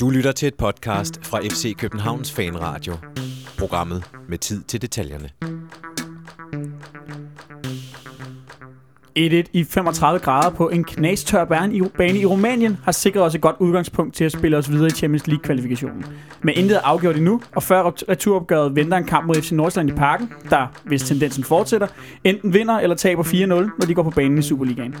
Du lytter til et podcast fra FC Københavns Fanradio. Programmet med tid til detaljerne. 1-1 i 35 grader på en knastør bane i, i Rumænien har sikret os et godt udgangspunkt til at spille os videre i Champions League-kvalifikationen. Men intet er afgjort endnu, og før returopgøret venter en kamp mod FC Nordsjælland i parken, der, hvis tendensen fortsætter, enten vinder eller taber 4-0, når de går på banen i Superligaen.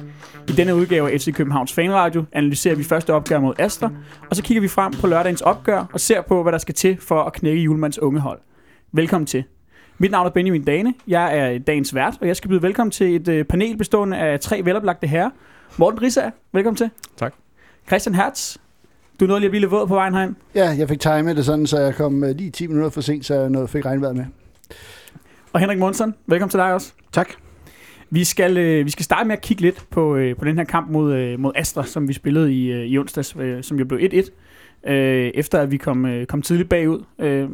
I denne udgave af FC Københavns Fanradio analyserer vi første opgør mod Astra, og så kigger vi frem på lørdagens opgør og ser på, hvad der skal til for at knække Julemands unge hold. Velkommen til. Mit navn er Benjamin Dane. Jeg er dagens vært, og jeg skal byde velkommen til et øh, panel bestående af tre veloplagte herrer. Morten Risa, velkommen til. Tak. Christian Hertz, du nåede lige at blive lidt våd på vejen herind. Ja, jeg fik timet det sådan, så jeg kom øh, lige 10 minutter for sent, så jeg nåede, fik regnvejret med. Og Henrik Monsen, velkommen til dig også. Tak. Vi skal, øh, vi skal starte med at kigge lidt på, øh, på den her kamp mod, øh, mod Astra, som vi spillede i, øh, i onsdags, øh, som jo blev 1-1, øh, efter at vi kom, øh, kom tidligt bagud. Øh,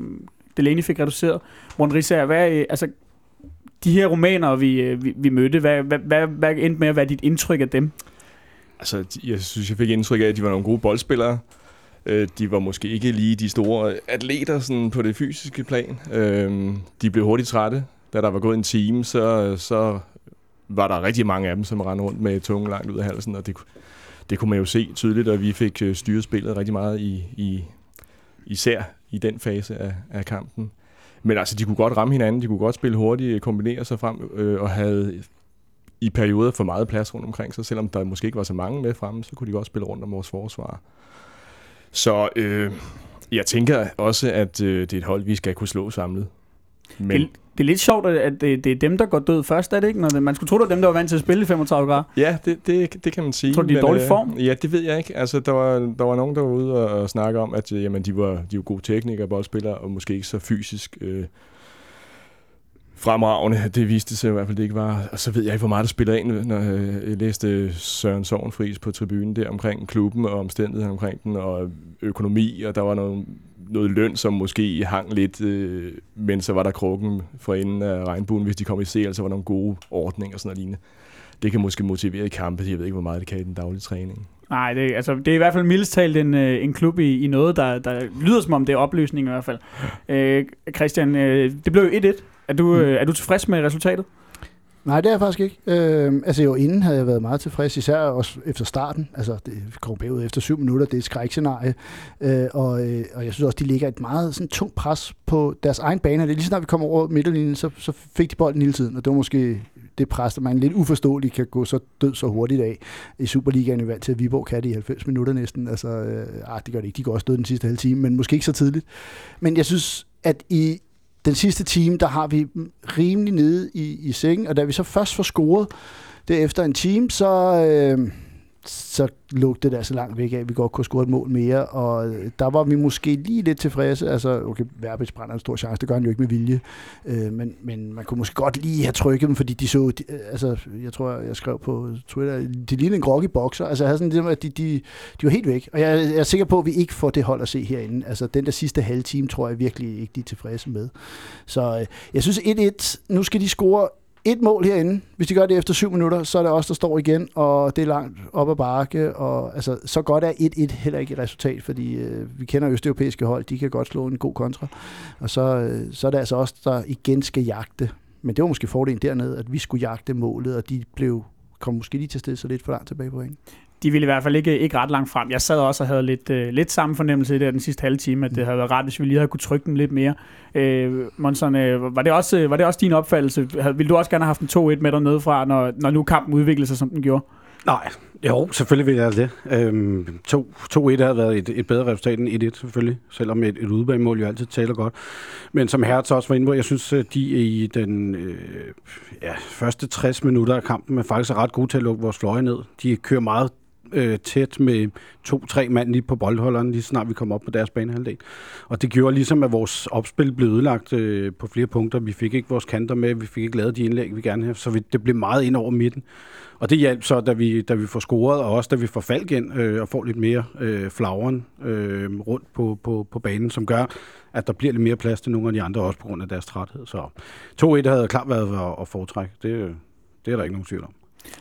Delaney fik reduceret. Morten Risser, hvad, øh, altså, de her romaner, vi, øh, vi, vi mødte, hvad, hvad, hvad, hvad endte med at være dit indtryk af dem? Altså, jeg synes, jeg fik indtryk af, at de var nogle gode boldspillere. Øh, de var måske ikke lige de store atleter sådan på det fysiske plan. Øhm, de blev hurtigt trætte. Da der var gået en time, så, så var der rigtig mange af dem, som rendte rundt med tungen langt ud af halsen, og det, det kunne man jo se tydeligt, og vi fik øh, styret spillet rigtig meget i, i især i den fase af, af kampen. Men altså, de kunne godt ramme hinanden, de kunne godt spille hurtigt, øh, kombinere sig frem, øh, og havde i perioder for meget plads rundt omkring sig. Selvom der måske ikke var så mange med fremme, så kunne de godt spille rundt om vores forsvar. Så øh, jeg tænker også, at øh, det er et hold, vi skal kunne slå samlet. Men, Det, det er lidt sjovt, at det, det er dem, der går død først, er det ikke? Når det, man skulle tro, det var dem, der var vant til at spille i 35 grader. Ja, det, det, det kan man sige. Tror du, de er i dårlig øh, form? Ja, det ved jeg ikke. Altså, der var, der var nogen, der var ude og, og snakke om, at øh, jamen, de, var, de var gode teknikere, boldspillere, og måske ikke så fysisk øh, fremragende. Det viste sig i hvert fald, det ikke var. Og så ved jeg ikke, hvor meget der spiller ind, når øh, jeg læste Søren Sovnfris på tribunen der omkring klubben og omstændigheden omkring den, og økonomi, og der var noget, noget løn, som måske hang lidt, øh, men så var der krukken for enden af regnbuen, hvis de kom i CL, så var nogle gode ordninger og sådan noget lignende. Det kan måske motivere i kampe, jeg ved ikke, hvor meget det kan i den daglige træning. Nej, det, altså, det er i hvert fald mildest talt en, øh, en klub i, i noget, der, der lyder som om det er opløsning i hvert fald. Øh, Christian, øh, det blev jo 1-1. Er du, øh, er du tilfreds med resultatet? Nej, det er jeg faktisk ikke. Øh, altså jo, inden havde jeg været meget tilfreds, især også efter starten. Altså, det kom bagud efter syv minutter, det er et skrækscenarie. Øh, og, øh, og jeg synes også, de ligger et meget sådan, tungt pres på deres egen bane. Det er lige snart vi kommer over midterlinjen, så, så fik de bolden hele tiden, og det var måske det pres, der man lidt uforståeligt kan gå så død så hurtigt af. I Superligaen er vant til, at Viborg kan det i 90 minutter næsten. Altså, øh, ah, det gør det ikke. De går også død den sidste halve time, men måske ikke så tidligt. Men jeg synes, at i den sidste time, der har vi rimelig nede i, i sengen, og da vi så først får scoret det efter en time, så, øh, så lugtede det altså langt væk af, at vi godt kunne score et mål mere, og øh, der var vi måske lige lidt tilfredse. Altså, okay, Verbis brænder en stor chance, det gør han jo ikke med vilje, øh, men, men man kunne måske godt lige have trykket dem, fordi de så, de, øh, altså, jeg tror, jeg skrev på Twitter, de lignede en groggy bokser, altså jeg havde sådan det at de, de, de var helt væk, og jeg, jeg er sikker på, at vi ikke får det hold at se herinde. Altså, den der sidste halve time, tror jeg virkelig ikke, de er tilfredse med. Så øh, jeg synes 1-1, nu skal de score et mål herinde. Hvis de gør det efter syv minutter, så er det os, der står igen, og det er langt op ad bakke. Og, altså, så godt er 1-1 heller ikke et resultat, fordi øh, vi kender østeuropæiske hold, de kan godt slå en god kontra. Og så, øh, så er det altså os, der igen skal jagte. Men det var måske fordelen dernede, at vi skulle jagte målet, og de blev kom måske lige til sted så lidt for langt tilbage på point. De ville i hvert fald ikke, ikke ret langt frem. Jeg sad også og havde lidt, øh, lidt samme fornemmelse i det den sidste halve time, at det havde været rart, hvis vi lige havde kunne trykke dem lidt mere. Øh, Monson, øh, var, det også, var det også din opfattelse? Ville du også gerne have haft en 2-1 med dernede fra, når, når nu kampen udviklede sig, som den gjorde? Nej, jo, selvfølgelig vil jeg det. Øhm, 2 2-1 havde været et, et bedre resultat end 1-1, selvfølgelig. Selvom et, et udbanemål jo altid taler godt. Men som Hertz også var inde på, jeg synes, at de i den øh, ja, første 60 minutter af kampen er faktisk ret gode til at lukke vores fløje ned. De kører meget øh, tæt med to-tre mand lige på boldholderen, lige snart vi kom op på deres banehalvdel. Og det gjorde ligesom, at vores opspil blev ødelagt øh, på flere punkter. Vi fik ikke vores kanter med, vi fik ikke lavet de indlæg, vi gerne havde, så vi, det blev meget ind over midten. Og det hjalp så, da vi, da vi får scoret, og også da vi får Falk ind øh, og får lidt mere øh, flagren øh, rundt på, på, på banen, som gør, at der bliver lidt mere plads til nogle af de andre, også på grund af deres træthed. Så 2-1 havde klart været at, at foretrække. Det, det er der ikke nogen tvivl om.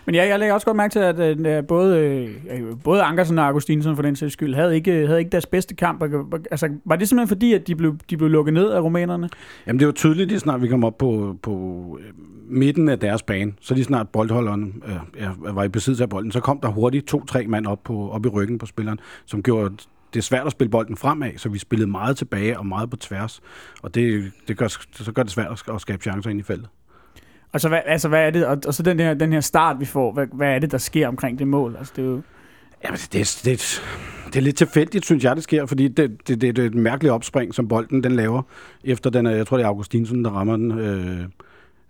Men ja, jeg lægger også godt mærke til, at øh, øh både, øh, øh, både Ankersen og Augustinsen for den sags skyld havde ikke, havde ikke deres bedste kamp. Altså, var det simpelthen fordi, at de blev, de blev lukket ned af rumænerne? Jamen det var tydeligt, lige snart vi kom op på, på øh, midten af deres bane, så lige snart boldholderen øh, var i besiddelse af bolden, så kom der hurtigt to-tre mand op, på, op i ryggen på spilleren, som gjorde det er svært at spille bolden fremad, så vi spillede meget tilbage og meget på tværs. Og det, det gør, så gør det svært at skabe chancer ind i feltet. Altså hvad, altså, hvad er det, og, og så den her, den her start, vi får, hvad, hvad er det, der sker omkring det mål? Altså, det er jo... Jamen, det, det, det, det er lidt tilfældigt, synes jeg, det sker, fordi det, det, det, det er et mærkeligt opspring, som bolden den laver, efter den, jeg tror, det er Augustinsen, der rammer den. Øh,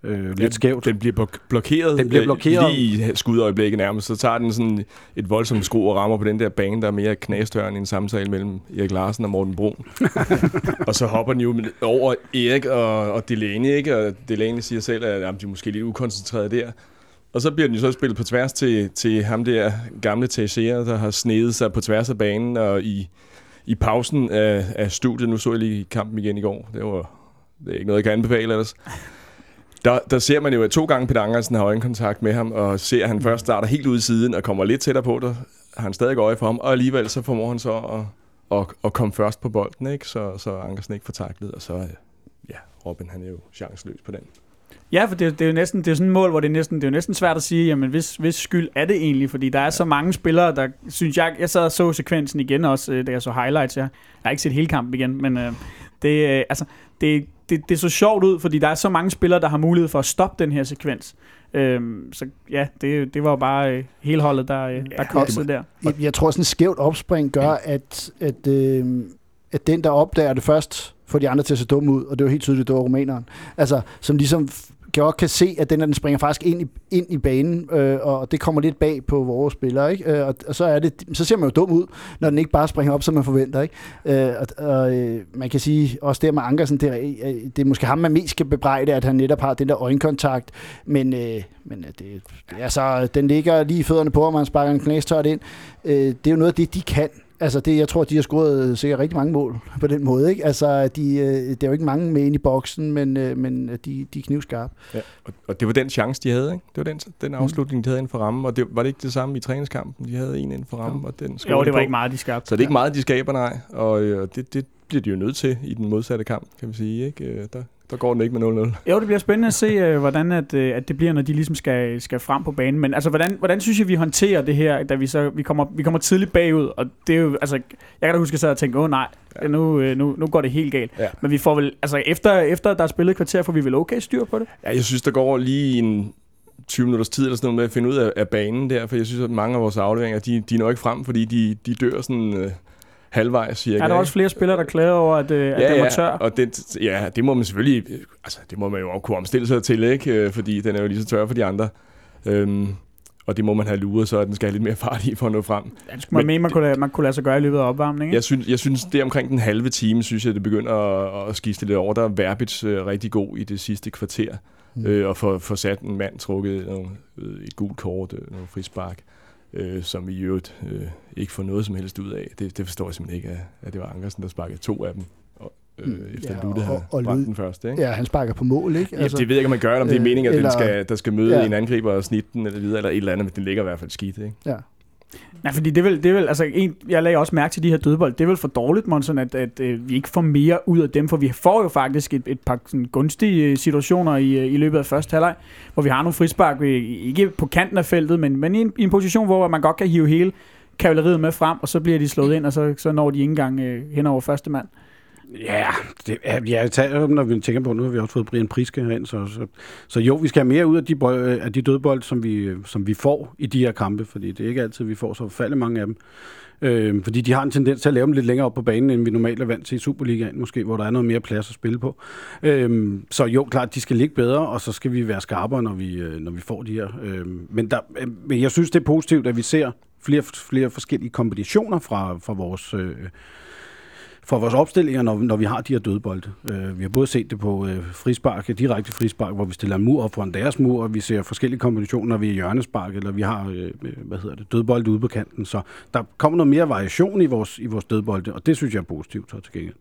øh, lidt ja, skævt. Den bliver blokeret, den bliver blokeret. lige i skudøjeblikket nærmest. Så tager den sådan et voldsomt sko og rammer på den der bane, der er mere knastørende end en samtale mellem Erik Larsen og Morten Brun. og så hopper den jo over Erik og, og Delaney, ikke? og Delaney siger selv, at jamen, de er måske lidt ukoncentrerede der. Og så bliver den jo så spillet på tværs til, til ham der gamle Teixeira, der har snedet sig på tværs af banen, og i, i pausen af, af studiet, nu så jeg lige kampen igen i går, det var det er ikke noget, jeg kan anbefale ellers. Der, der ser man jo, at to gange Peter Angersen har øjenkontakt med ham, og ser, at han først starter helt ud i siden og kommer lidt tættere på, der har han stadig øje for ham, og alligevel så formår han så at, at, at komme først på bolden, ikke? Så, så Angersen ikke får taklet, og så, øh, ja, Robin han er jo chanceløs på den. Ja, for det, det er jo næsten det er sådan et mål, hvor det er næsten, det er jo næsten svært at sige, jamen hvis, hvis skyld er det egentlig, fordi der er ja. så mange spillere, der synes jeg, jeg sad og så sekvensen igen også, øh, da jeg så highlights, jeg, jeg har ikke set hele kampen igen, men øh, det, øh, altså, det, det, det så sjovt ud, fordi der er så mange spillere, der har mulighed for at stoppe den her sekvens. Øhm, så ja, det, det var bare øh, hele holdet, der, øh, der korsede der. Jeg, jeg tror, sådan et skævt opspring gør, at, at, øh, at den, der opdager det først, får de andre til at se dumme ud, og det var helt tydeligt, det var rumæneren. Altså, som ligesom godt kan se, at den, den springer faktisk ind i, ind i banen, øh, og det kommer lidt bag på vores spillere, ikke? Øh, og, og så, er det, så ser man jo dum ud, når den ikke bare springer op, som man forventer. Ikke? Øh, og, og øh, man kan sige, også der med Ankersen, det er, øh, det er måske ham, man mest skal bebrejde, at han netop har den der øjenkontakt, men, øh, men øh, det, det, altså, den ligger lige i fødderne på, og man sparker en knæstørt ind. Øh, det er jo noget af det, de kan. Altså det, jeg tror, de har scoret sikkert rigtig mange mål på den måde. Ikke? Altså, de, øh, det er jo ikke mange med ind i boksen, men, øh, men de, de er knivskarpe. Ja, og, og det var den chance, de havde. Ikke? Det var den, den mm. afslutning, de havde inden for rammen. Og det, var det ikke det samme i træningskampen? De havde en inden for rammen, ja. og den Jo, det var på. ikke meget, de skabte. Så det er ikke meget, de skaber, nej. Og øh, det, det bliver de jo nødt til i den modsatte kamp, kan vi sige. Ikke? Der, der går den ikke med 0-0. Jo, det bliver spændende at se, øh, hvordan at, øh, at det bliver, når de ligesom skal, skal frem på banen. Men altså, hvordan, hvordan synes jeg, vi håndterer det her, da vi så vi kommer, vi kommer tidligt bagud? Og det er jo, altså, jeg kan da huske, at jeg sad og tænkte, åh nej, ja. nu, øh, nu, nu går det helt galt. Ja. Men vi får vel, altså efter, efter der er spillet kvarter, får vi vel okay styr på det? Ja, jeg synes, der går lige en 20 minutters tid eller sådan noget med at finde ud af, af banen der, for jeg synes, at mange af vores afleveringer, de, de når ikke frem, fordi de, de dør sådan... Øh, halvvejs cirka. Er der også flere spillere, der klager over, at, øh, ja, at den var tør? og det, ja, det må man selvfølgelig, altså det må man jo kunne omstille sig til, ikke? Øh, fordi den er jo lige så tør for de andre. Øhm, og det må man have luret, så at den skal have lidt mere fart i for at nå frem. Ja, det skulle man mene, man kunne, lade, man kunne lade sig gøre i løbet af opvarmningen. Jeg synes, jeg synes, det er omkring den halve time, synes jeg, det begynder at, at skifte lidt over. Der er Verbitz øh, rigtig god i det sidste kvarter, mm. øh, og få, få sat en mand trukket nogle, øh, et gult kort, øh, nogle frispark øh, som i øvrigt øh, ikke får noget som helst ud af. Det, det forstår jeg simpelthen ikke, at, at det var Ankersen, der sparkede to af dem. Og, øh, mm, efter ja, Lutte havde og, og den første. Ikke? Ja, han sparker på mål, ikke? Altså, ja, det ved jeg ikke, om man gør, om det er øh, meningen, at eller, den skal, der skal møde ja. en angriber og snitte den, eller videre, eller et eller andet, men den ligger i hvert fald skidt, ikke? Ja. Nej, fordi det vel, det vel altså en, jeg lagde også mærke til de her dødbold, det er vel for dårligt, Monson, at, at, at øh, vi ikke får mere ud af dem, for vi får jo faktisk et, et par sådan, gunstige øh, situationer i, øh, i løbet af første halvleg, hvor vi har nogle frispark, ikke på kanten af feltet, men, men i, en, i en position, hvor man godt kan hive hele kavaleriet med frem, og så bliver de slået ind, og så, så når de ikke engang øh, hen over første mand. Ja, det, ja, tager, når vi tænker på, nu har vi også fået Brian Priske herind, så, så, så jo, vi skal have mere ud af de, bold, af de dødbold, som vi, som vi får i de her kampe, fordi det er ikke altid, vi får så falde mange af dem. Øh, fordi de har en tendens til at lave dem lidt længere op på banen, end vi normalt er vant til i Superligaen, måske, hvor der er noget mere plads at spille på. Øh, så jo, klart, de skal ligge bedre, og så skal vi være skarpere, når vi, øh, når vi får de her. Øh, men, der, øh, men jeg synes, det er positivt, at vi ser flere, flere forskellige kombinationer fra, fra vores... Øh, for vores opstillinger, når, når vi har de her dødbolde. Øh, vi har både set det på øh, frispark, direkte frispark, hvor vi stiller en mur op foran deres mur, og vi ser forskellige kombinationer, når vi er hjørnespark, eller vi har øh, hvad hedder det, dødbolde ude på kanten. Så der kommer noget mere variation i vores, i vores dødbolde, og det synes jeg er positivt så til gengæld.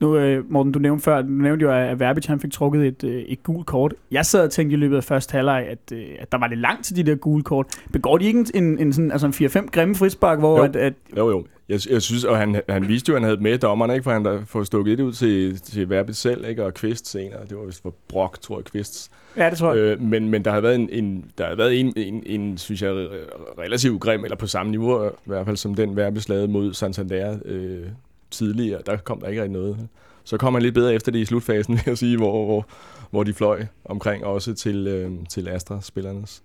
Nu, øh, Morten, du nævnte før, du nævnte jo, at Verbic han fik trukket et, øh, et gult kort. Jeg sad og tænkte i løbet af første halvleg, at, øh, at der var lidt langt til de der gule kort. Begår de ikke en, en, sådan, altså en 4-5 grimme frispark, hvor Jo. at, at, Jo, jo. Jeg, jeg synes, og han, han viste jo, at han havde med dommerne, ikke? For han der får stukket et ud til, til Verbit selv, ikke? Og Kvist senere. Det var vist for Brock, tror jeg, Kvists. ja, det tror jeg. Øh, men, men der har været en, en, der har været en, en, en, synes jeg, relativt grim, eller på samme niveau, i hvert fald som den Verbis lavede mod Santander øh, tidligere. Der kom der ikke rigtig noget. Så kom han lidt bedre efter det i slutfasen, vil jeg sige, hvor, hvor, hvor de fløj omkring også til, øh, til Astra-spillernes,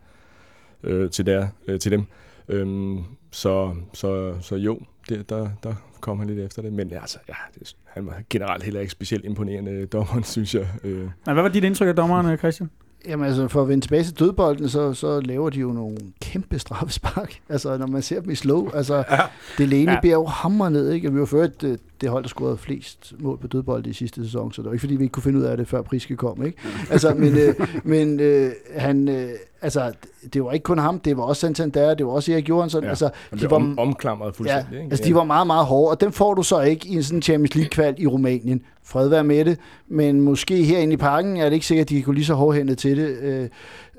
øh, til, der, øh, til dem. Øhm, så, så, så jo, det, der, der kom han lidt efter det. Men altså, ja, det, han var generelt heller ikke specielt imponerende dommeren, synes jeg. Øh, Men hvad var dit indtryk af dommeren, Christian? Jamen altså, for at vende tilbage til dødbolden, så, så laver de jo nogle kæmpe straffespark. Altså, når man ser dem i slow, altså, ja. det Ja. lene ja. bliver jo hammer ned, ikke? Og vi var før det, det hold, der scorede flest mål på dødbold i sidste sæson, så det var ikke, fordi vi ikke kunne finde ud af det, før Priske kom, ikke? Altså, men, øh, men øh, han, øh, altså, det var ikke kun ham, det var også Santander, det var også Erik Johansson, ja. Altså, de var, om, omklamret fuldstændig. Ja, ikke? altså de var meget, meget hårde, og dem får du så ikke i en sådan Champions League-kval i Rumænien. Fred være med det, men måske herinde i parken er det ikke sikkert, at de kan gå lige så hårdhændet til det. Øh,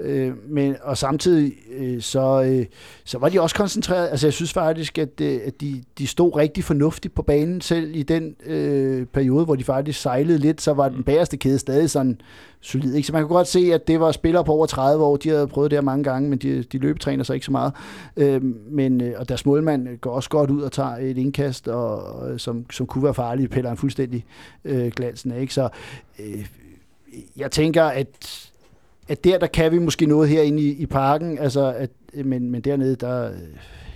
øh, men, og samtidig øh, så, øh, så var de også koncentreret. Altså jeg synes faktisk, at, øh, at de, de stod rigtig fornuftigt på banen selv i den øh, periode, hvor de faktisk sejlede lidt, så var den bagerste kæde stadig sådan solid. Ikke? Så man kunne godt se, at det var spillere på over 30 år, de havde prøvet det her mange gange, men de, de løbetræner sig ikke så meget. Øh, men, øh, og deres målmand går også godt ud og tager et indkast, og, og, som, som kunne være farligt, piller han fuldstændig øh, glansen af. Ikke? Så øh, jeg tænker, at, at der, der kan vi måske noget herinde i, i parken, altså at, men, men dernede, der, øh,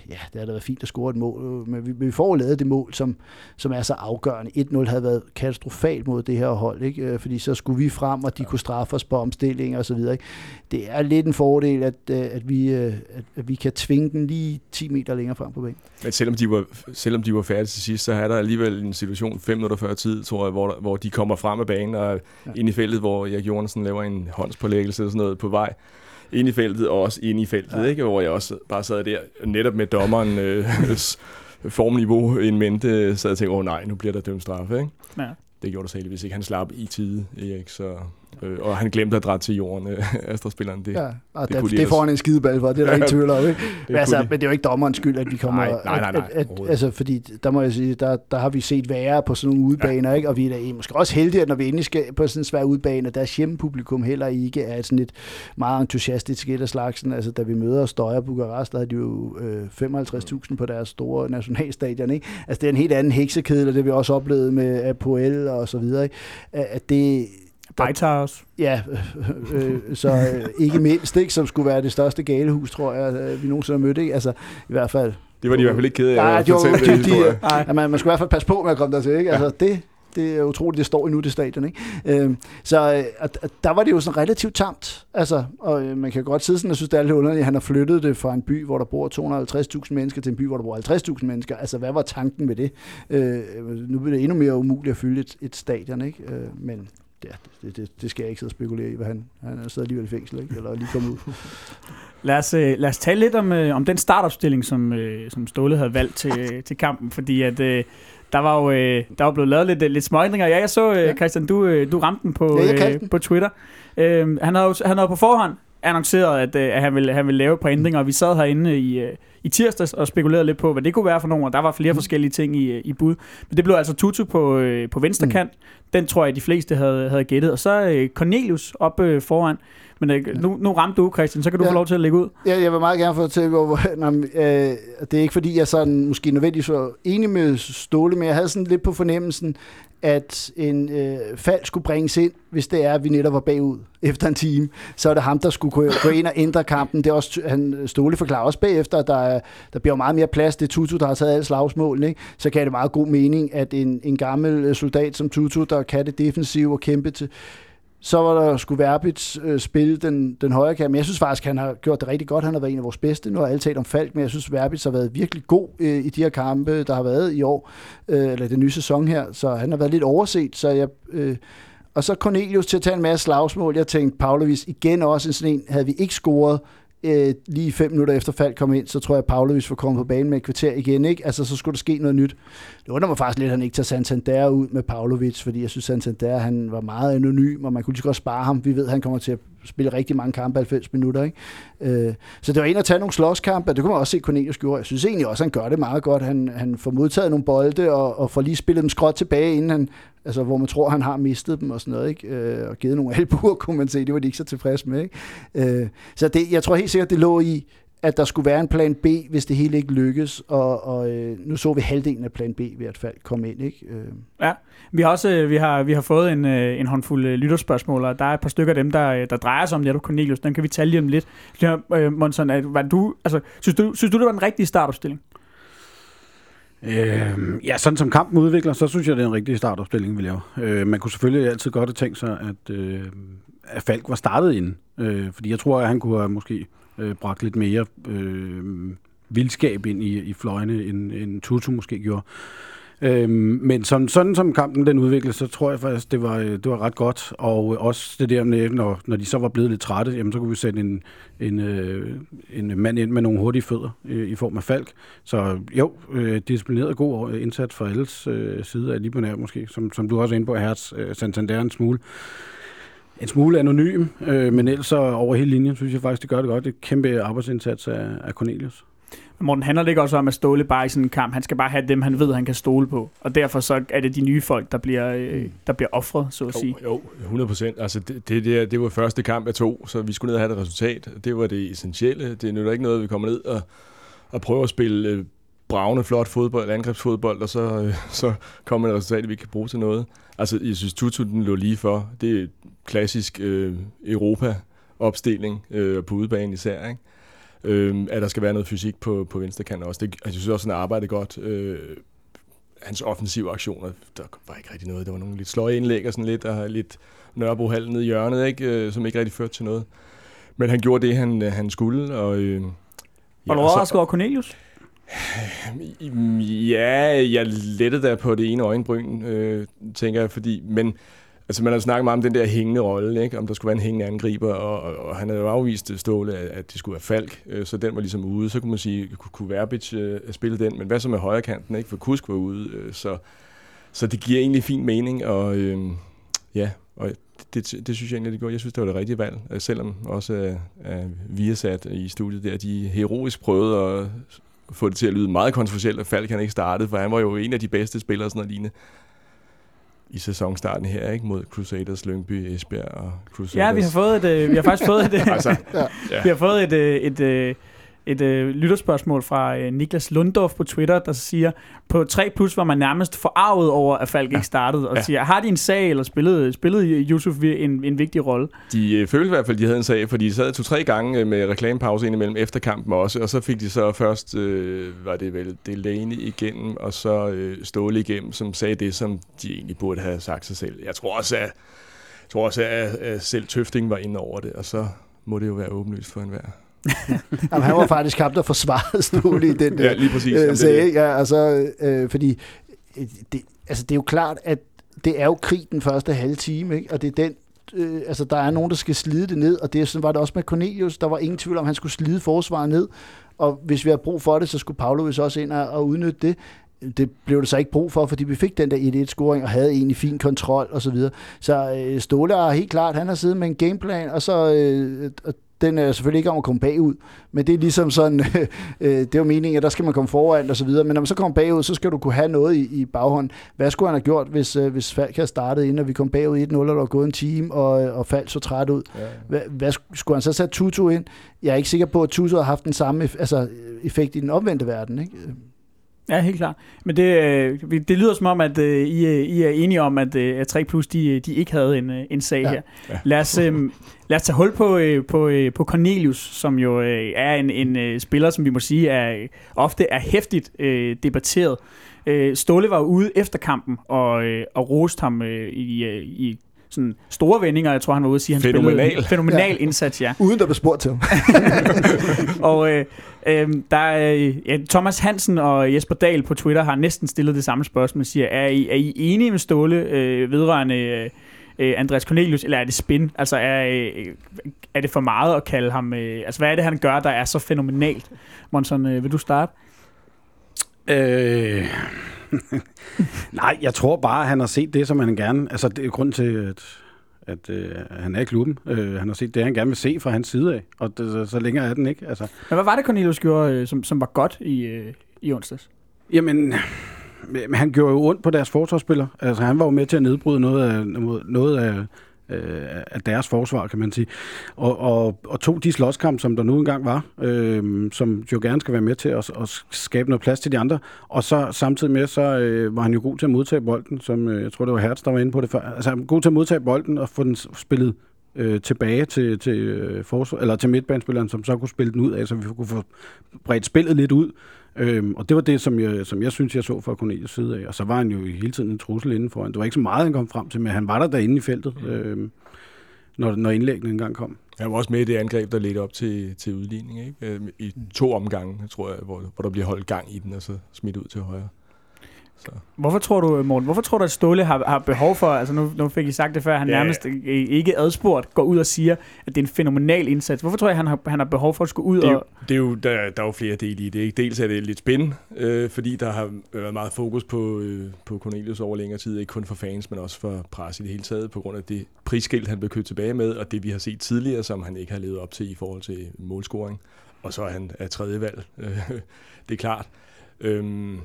ja, det har da været fint at score et mål, men vi, vi får lavet det mål, som, som er så afgørende. 1-0 havde været katastrofalt mod det her hold, ikke? Øh, fordi så skulle vi frem, og de kunne straffe os på omstillinger og så videre. Ikke? Det er lidt en fordel, at, øh, at, vi, øh, at, at vi kan tvinge den lige 10 meter længere frem på banen. Men selvom de, var, selvom de var færdige til sidst, så er der alligevel en situation fem minutter før tid, tror jeg, hvor, hvor de kommer frem af banen og Ja. ind i feltet, hvor Erik Johansen laver en håndspålæggelse og sådan noget på vej ind i feltet, og også ind i feltet, Ja. ikke? hvor jeg også bare sad der, netop med dommeren øh, formniveau en mente, sad og tænkte, åh oh, nej, nu bliver der dømt straffe. Ikke? Ja. Det gjorde der så heldigvis ikke. Han slap i tide, Erik, så, øh, og han glemte at drætte til jorden, øh, Astra-spilleren. Det, Ja, og det det, kunne de det får han en skideball for, det er der ingen tvivl om. Ikke? Men, altså, de. men det er jo ikke dommerens skyld, at vi kommer... Nej, nej, nej, nej, at, at, altså, fordi der må jeg sige, der, der har vi set værre på sådan nogle udebaner, ja. ikke? og vi er da måske også heldige, at når vi endelig skal på sådan en svær udebane, at deres hjemmepublikum heller ikke er sådan et meget entusiastisk et af slagsen. Altså, da vi møder Støjer Bukarest, der havde de jo øh, 55.000 på deres store nationalstadion. Ikke? Altså, det er en helt anden heksekedel, og det vi også oplevet med Apoel og så videre. Ikke? At det, Bejtar også. Ja, øh, øh, så øh, ikke mindst, ikke, som skulle være det største galehus, tror jeg, øh, vi nogensinde har mødt. Ikke? Altså, i hvert fald. det var de i hvert fald ikke kede af Nej, at de, de, de, ja, man, man skulle i hvert fald passe på med at komme der til. Ikke? Altså, det, det er utroligt, det står endnu, det stadion. Ikke? Øh, så øh, at, at der var det jo sådan relativt tamt. Altså, og øh, man kan godt sidde sådan og synes, det er lidt underligt, at han har flyttet det fra en by, hvor der bor 250.000 mennesker, til en by, hvor der bor 50.000 mennesker. Altså, hvad var tanken med det? Øh, nu bliver det endnu mere umuligt at fylde et, et stadion, ikke? Øh, men ja, det, det, det skal jeg ikke sidde og spekulere i, hvad han, han er sidder alligevel i fængsel, ikke? eller lige kommet ud. Lad os, øh, lad os tale lidt om, øh, om den startopstilling, som, øh, som Ståle havde valgt til, til kampen, fordi at, der var jo der var blevet lavet lidt, lidt småændringer. Ja, jeg så, Ja. Christian, du, du ramte den på, Ja, på Twitter. Øh, han, havde, han havde på forhånd annonceret, at, øh, at han, ville, han ville lave et par ændringer, og vi sad herinde i, øh, i tirsdags og spekulerede lidt på, hvad det kunne være for nogle, og der var flere Mm. forskellige ting i, øh, i bud. Men det blev altså Tutu på, øh, på venstre Mm. kant. Den tror jeg, de fleste havde, havde gættet. Og så øh, Cornelius op øh, foran. Men øh, nu, nu ramte du, Christian, så kan du Ja. få lov til at lægge ud. Ja, jeg vil meget gerne fortælle, hvor, hvor men, øh, det er ikke fordi, jeg sådan måske nødvendigvis var enig med Ståle, men jeg havde sådan lidt på fornemmelsen, at en øh, fald skulle bringes ind, hvis det er, at vi netop var bagud efter en time. Så er det ham, der skulle gå, ind og ændre kampen. Det er også, han, Ståle forklarer også bagefter, at der, er, der bliver meget mere plads. Det er Tutu, der har taget alle slagsmålene. Ikke? Så kan det meget god mening, at en, en gammel soldat som Tutu, der kan det defensive og kæmpe til, så var der skulle Verbits øh, spille den, den højre kant. Men jeg synes faktisk, han har gjort det rigtig godt. Han har været en af vores bedste. Nu har alle talt om Falk, men jeg synes, Verbits har været virkelig god øh, i de her kampe, der har været i år, øh, eller den nye sæson her. Så han har været lidt overset. Så jeg, øh, og så Cornelius til at tage en masse slagsmål. Jeg tænkte, Pavlovic igen også en sådan en, havde vi ikke scoret, øh, lige fem minutter efter fald kom ind, så tror jeg, at Pavlovic var kommet på banen med et kvarter igen. Ikke? Altså, så skulle der ske noget nyt. Det undrer mig faktisk lidt, at han ikke tager Santander ud med Pavlovic, fordi jeg synes, Santander han var meget anonym, og man kunne lige så godt spare ham. Vi ved, at han kommer til at spille rigtig mange kampe, 90 minutter. Ikke? Øh, så det var en at tage nogle slåskampe, det kunne man også se, Cornelius gjorde. Jeg synes egentlig også, at han gør det meget godt. Han, han får modtaget nogle bolde, og, og får lige spillet dem skråt tilbage, inden han, altså, hvor man tror, han har mistet dem og sådan noget, ikke? Øh, og givet nogle albuer, kunne man se, det var de ikke så tilfredse med. Ikke? Øh, så det, jeg tror helt sikkert, det lå i, at der skulle være en plan B, hvis det hele ikke lykkes, og, og øh, nu så vi halvdelen af plan B i hvert fald komme ind. Ikke? Øh. Ja, vi har også øh, vi har, vi har fået en, øh, en håndfuld øh, lytterspørgsmål, og der er et par stykker af dem, der, der drejer sig om netop Cornelius. Den kan vi tale lige om lidt. Øh, Monson, at, var du, altså, synes, du, synes du, det var den rigtige startopstilling? Øh, ja, sådan som kampen udvikler, så synes jeg, det er en rigtig startopstilling, vi laver. Øh, man kunne selvfølgelig altid godt have tænkt sig, at, øh, at Falk var startet inden. Øh, fordi jeg tror, at han kunne have måske øh, bragt lidt mere øh, vildskab ind i, i fløjene, end, end Tutu måske gjorde. Øhm, men som, sådan som kampen den udviklede, så tror jeg faktisk, det var, øh, det var ret godt. Og øh, også det der med, når, når de så var blevet lidt trætte, jamen, så kunne vi sætte en, en, øh, en mand ind med nogle hurtige fødder øh, i form af Falk. Så jo, øh, disciplineret god øh, indsats fra alles øh, side af Libanær måske, som, som du også er inde på, Hertz øh, Santander en smule en smule anonym, øh, men ellers over hele linjen, synes jeg faktisk, det gør det godt. Det er et kæmpe arbejdsindsats af, af Cornelius. Morten handler det ikke også om at Ståle bare i sådan en kamp. Han skal bare have dem, han ved, han kan stole på. Og derfor så er det de nye folk, der bliver, øh, der bliver offret, så at sige. Jo, 100 procent. Altså det, det, det, det var første kamp af to, så vi skulle ned og have et resultat. Det var det essentielle. Det er ikke noget, vi kommer ned og, og prøver at spille øh, bravende, flot fodbold, angrebsfodbold, og så, øh, så kommer et resultat, vi kan bruge til noget. Altså, jeg synes, Tutu den lå lige for. Det er klassisk øh, Europa-opstilling øh, på udebanen især, ikke? Øh, at der skal være noget fysik på, på venstre kant også. Det, altså, jeg synes også, han arbejdet godt. Øh, hans offensive aktioner, der var ikke rigtig noget. Der var nogle lidt sløje indlæg og sådan lidt, og lidt Nørrebro halv nede i hjørnet, ikke? Øh, som ikke rigtig førte til noget. Men han gjorde det, han, han skulle. Og, øh, ja, du overrasket over Cornelius? Ja, jeg lettede der på det ene øjenbryn, øh, tænker jeg, fordi, men Altså man har snakket meget om den der hængende rolle, ikke? om der skulle være en hængende angriber, og, og, og han havde jo afvist Ståle, at, at det skulle være Falk, øh, så den var ligesom ude. Så kunne man sige, kunne, kunne Verbic øh, spille den, men hvad så med højrekanten, ikke? for Kusk var ude, øh, så, så det giver egentlig fin mening, og øh, ja, og det, det, det synes jeg egentlig, det går. Jeg synes, det var det rigtige valg, øh, selvom også øh, øh, Viasat i studiet der, de heroisk prøvede at få det til at lyde meget kontroversielt, at Falk han ikke startede, for han var jo en af de bedste spillere og sådan noget lignende i sæsonstarten her, ikke? Mod Crusaders, Lyngby, Esbjerg og Crusaders. Ja, vi har fået et, øh, vi har faktisk fået et, øh, altså, ja. vi har fået et, øh, et, et, et øh, lytterspørgsmål fra øh, Niklas Lundorf på Twitter, der siger, på 3 plus var man nærmest forarvet over, at Falk ja. ikke startede, og ja. siger, har de en sag, eller spillede, spillede Yusuf en, en vigtig rolle? De øh, følte i hvert fald, de havde en sag, fordi de sad to-tre gange øh, med reklamepause indimellem efter kampen også, og så fik de så først, øh, var det vel Delaney igennem, og så øh, Ståle igennem, som sagde det, som de egentlig burde have sagt sig selv. Jeg tror også, at, jeg tror også, at, at selv Tøfting var inde over det, og så må det jo være åbenlyst for enhver. Jamen, han var faktisk ham, der forsvarede Ståle i den ja, lige præcis. Øh, sag, det. Ja, altså, øh, fordi øh, det, altså, det er jo klart, at det er jo krig den første halve time, ikke? og det er den øh, altså der er nogen, der skal slide det ned, og det sådan var det også med Cornelius. Der var ingen tvivl om, at han skulle slide forsvaret ned, og hvis vi har brug for det, så skulle Pavlovic også ind og, og udnytte det. Det blev det så ikke brug for, fordi vi fik den der 1-1-scoring og havde egentlig fin kontrol og så videre. Så øh, Ståle er helt klart, han har siddet med en gameplan, og så øh, og den er selvfølgelig ikke om at komme bagud, men det er ligesom sådan, øh, det er jo meningen, at der skal man komme foran og så videre, men når man så kommer bagud, så skal du kunne have noget i, i baghånden. Hvad skulle han have gjort, hvis, øh, hvis Falk havde startet inden, og vi kom bagud 1-0, og der var gået en time, og, og Falk så træt ud? Ja. Hvad, hvad, skulle han så sætte Tutu ind? Jeg er ikke sikker på, at Tutu har haft den samme altså, effekt i den omvendte verden, ikke? Ja, helt klart. Men det, øh, det lyder som om, at øh, I, I er enige om, at, at 3 Plus de, de ikke havde en, en sag ja. her. Lad, os, lad os tage hul på, på, på Cornelius, som jo er en, en spiller, som vi må sige er ofte er hæftigt debatteret. Ståle var ude efter kampen og, og roste ham i, i sådan store vendinger. Jeg tror, han var ude at sige, at han fænomenal. spillede fænomenal ja. indsats, ja. Uden der blev spurgt til ham. og øh, øh, der er, ja, Thomas Hansen og Jesper Dahl på Twitter har næsten stillet det samme spørgsmål. Siger, er I, er I enige med Ståle øh, vedrørende... Øh, øh, Andreas Cornelius, eller er det spin? Altså er, øh, er det for meget at kalde ham... Øh, altså hvad er det, han gør, der er så fænomenalt? Monson, øh, vil du starte? Øh, nej, jeg tror bare, at han har set det, som han gerne... Altså, det er grund til, at, at øh, han er i klubben. Øh, han har set det, han gerne vil se fra hans side af, og det, så, så længere er den ikke. Altså, Men hvad var det, Cornelius gjorde, øh, som, som var godt i, øh, i onsdags? Jamen, men han gjorde jo ondt på deres forsvarsspiller. Altså, han var jo med til at nedbryde noget af, noget af, øh, af deres forsvar, kan man sige. Og, og, og to de slåskamp, som der nu engang var, øh, som jo gerne skal være med til at, at skabe noget plads til de andre. Og så samtidig med, så øh, var han jo god til at modtage bolden, som øh, jeg tror, det var Hertz, der var inde på det før. Altså, han var god til at modtage bolden og få den spillet øh, tilbage til, til, øh, forsvar, eller til midtbanespilleren, som så kunne spille den ud af, så vi kunne få bredt spillet lidt ud. Øhm, og det var det, som jeg, som jeg synes, jeg så fra Cornelius side af. Og så var han jo hele tiden en trussel indenfor. Det var ikke så meget, han kom frem til, men han var der derinde i feltet, mm. øhm, når, når indlæggene engang kom. Han var også med i det angreb, der ledte op til, til udligning. Ikke? Øhm, I to omgange, tror jeg, hvor, hvor der bliver holdt gang i den, og så smidt ud til højre. Så. Hvorfor tror du, Morten, hvorfor tror du, at Ståle har, har behov for, altså nu, nu fik I sagt det før, han ja. nærmest ikke adspurgt går ud og siger, at det er en fænomenal indsats. Hvorfor tror jeg, han har, han har behov for at skulle ud det er, og... Det er jo, der, der er jo flere dele i det. Ikke? Dels er det lidt spændende, øh, fordi der har været meget fokus på, øh, på Cornelius over længere tid, ikke kun for fans, men også for pres i det hele taget, på grund af det prisskilt, han blev købt tilbage med, og det vi har set tidligere, som han ikke har levet op til i forhold til målscoring. Og så er han af tredje valg, øh, det er klart. Øhm,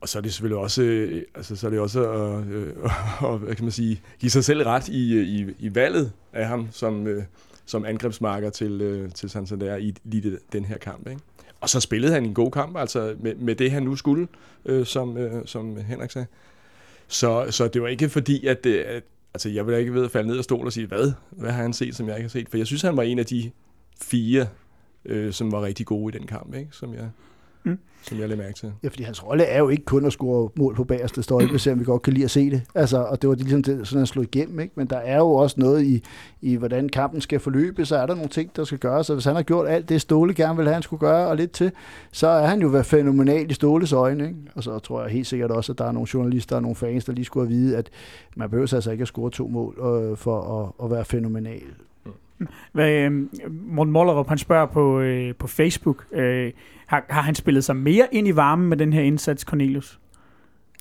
og så er det selvfølgelig også, øh, altså, så er det også at, øh, at, hvad kan man sige, give sig selv ret i, øh, i, i valget af ham som, øh, som angrebsmarker til, øh, til Santander i lige den her kamp. Ikke? Og så spillede han en god kamp, altså med, med det, han nu skulle, øh, som, øh, som Henrik sagde. Så, så det var ikke fordi, at, øh, at altså, jeg ville ikke ved at falde ned og stol og sige, hvad? Hvad har han set, som jeg ikke har set? For jeg synes, han var en af de fire, øh, som var rigtig gode i den kamp, ikke? som jeg mm. som jeg lagde mærke til. Ja, fordi hans rolle er jo ikke kun at score mål på bagerste stolpe, selvom vi godt kan lide at se det. Altså, og det var ligesom det, sådan, han slog igennem. Ikke? Men der er jo også noget i, i, hvordan kampen skal forløbe, så er der nogle ting, der skal gøres. Så hvis han har gjort alt det, Ståle gerne vil have, han skulle gøre, og lidt til, så er han jo været fænomenal i Ståles øjne. Ikke? Og så tror jeg helt sikkert også, at der er nogle journalister og nogle fans, der lige skulle have vide, at man behøver altså ikke at score to mål øh, for at, at være fænomenal. Hvad, øh, Morten Mollerup, han spørger på, øh, på Facebook, øh, har, har han spillet sig mere ind i varmen med den her indsats, Cornelius?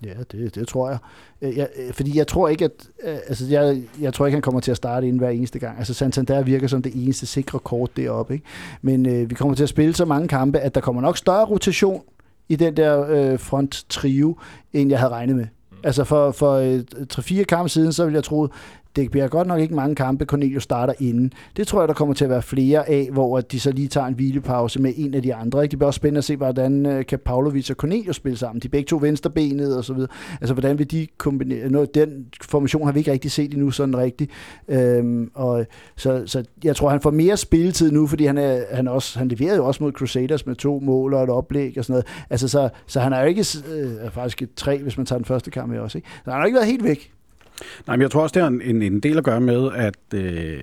Ja, det, det tror jeg. Øh, jeg. Fordi jeg tror ikke, at øh, altså jeg, jeg tror ikke, han kommer til at starte ind hver eneste gang. Altså Santander virker som det eneste sikre kort deroppe. Ikke? Men øh, vi kommer til at spille så mange kampe, at der kommer nok større rotation i den der øh, front trio, end jeg havde regnet med. Altså for, for øh, 3-4 kampe siden, så ville jeg tro, det bliver godt nok ikke mange kampe, Cornelius starter inden. Det tror jeg, der kommer til at være flere af, hvor de så lige tager en hvilepause med en af de andre. Ikke? Det bliver også spændende at se, hvordan øh, kan Pavlovic og Cornelius spille sammen. De er begge to venstrebenet og så videre. Altså, hvordan vil de kombinere? Noget, den formation har vi ikke rigtig set endnu sådan rigtigt. Øhm, og, så, så jeg tror, han får mere spilletid nu, fordi han, er, han, også, han leverer jo også mod Crusaders med to mål og et oplæg og sådan noget. Altså, så, så han er jo ikke øh, faktisk et tre, hvis man tager den første kamp med også. Ikke? Så han har ikke været helt væk. Nej, men jeg tror også, det har en, en del at gøre med, at øh,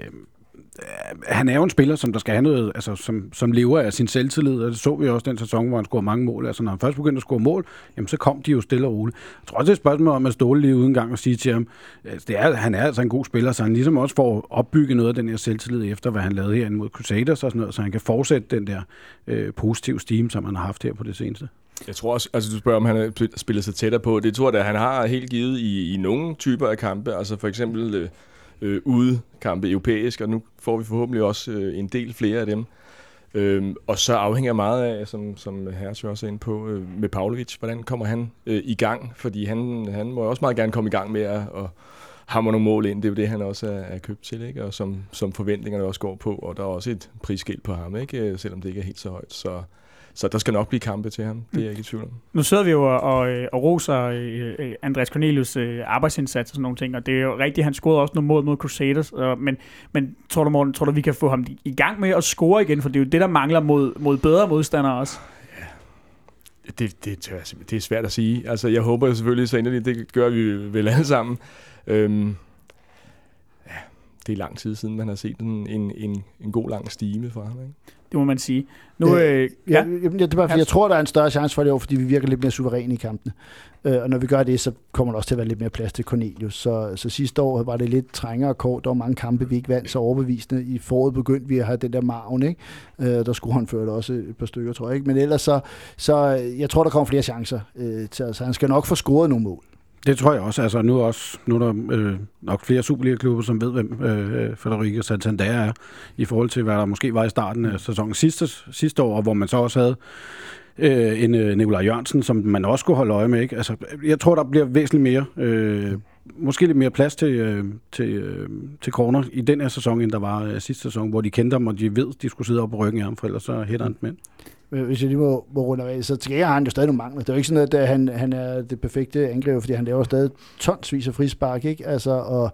han er jo en spiller, som der skal have noget, altså, som, som lever af sin selvtillid, og det så vi også den sæson, hvor han scorede mange mål. Altså, når han først begyndte at score mål, jamen, så kom de jo stille og roligt. Jeg tror også, det er et spørgsmål om at ståle lige uden gang og sige til ham, altså, det er, han er altså en god spiller, så han ligesom også får opbygget noget af den her selvtillid efter, hvad han lavede her mod Crusaders og sådan noget, så han kan fortsætte den der øh, positive steam, som han har haft her på det seneste. Jeg tror også, altså du spørger, om han har spillet sig tættere på. Det tror jeg, at han har helt givet i, i nogle typer af kampe. Altså for eksempel øh, øh, øh, udekampe europæisk, og nu får vi forhåbentlig også øh, en del flere af dem. Øhm, og så afhænger meget af, som, som Herres også er inde på, øh, med Pavlovic, hvordan kommer han øh, i gang? Fordi han, han må også meget gerne komme i gang med at, at hammer nogle mål ind. Det er jo det, han også er, er købt til, ikke? og som, som forventningerne også går på. Og der er også et prisskilt på ham, ikke? Øh, selvom det ikke er helt så højt. Så så der skal nok blive kampe til ham, det er jeg ikke i tvivl om. Nu sidder vi jo og, og, og roser øh, øh, Andreas Cornelius øh, arbejdsindsats og sådan nogle ting, og det er jo rigtigt, han scorede også nogle mål mod Crusaders, men, men tror du, Morten, tror du, vi kan få ham i gang med at score igen, for det er jo det, der mangler mod, mod bedre modstandere også. Ja, det, det, det er svært at sige. Altså, jeg håber selvfølgelig så inderligt, det gør vi vel alle sammen. Øhm, ja, det er lang tid siden, man har set en, en, en, en god lang stime fra ham. Ikke? Det må man sige. Nu, Øh, øh, Ja, ja. det er bare, fordi Ja. jeg tror, der er en større chance for det år, fordi vi virker lidt mere suveræne i kampene. Øh, og når vi gør det, så kommer der også til at være lidt mere plads til Cornelius. Så, så sidste år var det lidt trængere kort. Der var mange kampe, vi ikke vandt så overbevisende. I foråret begyndte vi at have den der maven, ikke? Øh, der skulle han ført også et par stykker, tror jeg. Ikke? Men ellers så, så øh, jeg tror, der kommer flere chancer øh, til os. Han skal nok få scoret nogle mål. Det tror jeg også. Altså, nu, også, nu er der øh, nok flere Superliga-klubber, som ved, hvem øh, øh, Federico Santander er, i forhold til, hvad der måske var i starten af sæsonen sidste, sidste år, hvor man så også havde øh, en øh, Nikolaj Jørgensen, som man også skulle holde øje med. Ikke? Altså, jeg tror, der bliver væsentligt mere, øh, måske lidt mere plads til, øh, til, øh, til corner i den her sæson, end der var øh, sidste sæson, hvor de kendte ham, og de ved, de skulle sidde op på ryggen af ham, for ellers så hætter han dem ind. Øh, hvis jeg lige må, må runde af, så til har han jo stadig nogle mangler. Det er jo ikke sådan, at øh, han, han er det perfekte angriber, fordi han laver stadig tonsvis af frispark, ikke? Altså, og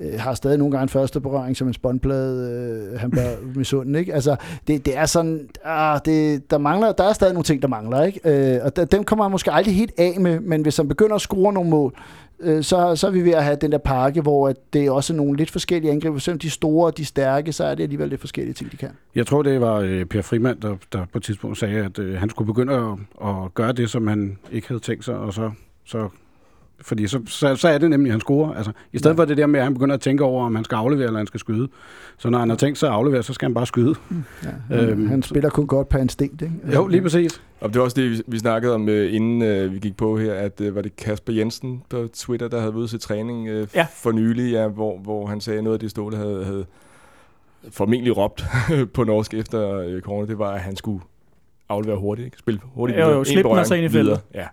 øh, har stadig nogle gange en første berøring som en spåndplade, øh, han bør misunde, ikke? Altså, det, det er sådan, ah, det, der, mangler, der er stadig nogle ting, der mangler, ikke? Øh, og der, dem kommer han måske aldrig helt af med, men hvis han begynder at score nogle mål, øh, så, så er vi ved at have den der pakke, hvor at det er også nogle lidt forskellige angreb. Selvom de er store og de er stærke, så er det alligevel lidt forskellige ting, de kan. Jeg tror, det var øh, Per Frimand, der, der på et tidspunkt sagde, at øh, han skulle begynde at, at gøre det, som han ikke havde tænkt sig, og så, så fordi så, så, så er det nemlig, at han scorer. Altså, I stedet for det der med, at han begynder at tænke over, om han skal aflevere, eller han skal skyde. Så når han har tænkt sig at aflevere, så skal han bare skyde. Ja, han, Øhm, han spiller kun godt på instinkt, ikke? Jo, lige præcis. Og det var også det, vi- snakkede om, øh, inden øh, vi gik på her, at øh, var det Kasper Jensen på Twitter, der havde været til træning øh, Ja. for nylig, ja, hvor, hvor han sagde, at noget af det Ståle havde, havde formentlig råbt på norsk efter øh, corner, det var, at han skulle aflevere hurtigt, ikke? spille hurtigt. Jo, jo. En slip den og berøring så ind i feltet. Ja.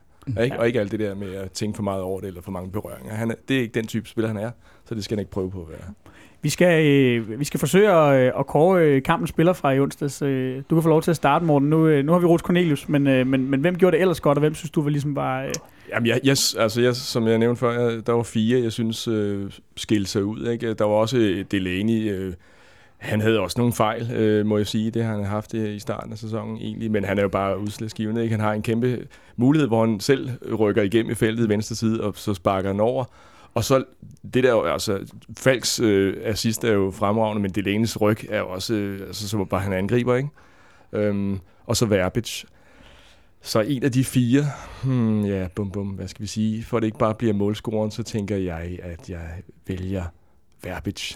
Ikke? Og ikke alt det der med at tænke for meget over det, eller for mange berøringer. Han er, det er ikke den type spiller, han er, så det skal han ikke prøve på at være. Vi skal, øh, vi skal forsøge at, øh, at kåre øh, kampens spiller fra i onsdags. Øh, du kan få lov til at starte, Morten. Nu, øh, nu har vi rost Cornelius, men, øh, men, men hvem gjorde det ellers godt, og hvem synes du var ligesom var... Øh, Jamen, jeg, jeg, altså jeg, som jeg nævnte før, jeg, der var fire, jeg synes øh, skilte sig ud. Ikke? Der var også Delaney. Øh, han havde også nogle fejl, øh, må jeg sige. Det har han haft øh, i starten af sæsonen egentlig. Men han er jo bare udslagsgivende. Ikke? Han har en kæmpe mulighed, hvor han selv rykker igennem i feltet i venstre side, og så sparker han over. Og så det der, altså Falks øh, assist er jo fremragende, men Delenes ryg er jo også, øh, altså så bare han angriber, ikke? Øhm, og så Verbitch. Så en af de fire, hmm, ja, bum bum, hvad skal vi sige, for det ikke bare bliver målscoren, så tænker jeg, at jeg vælger Verbic.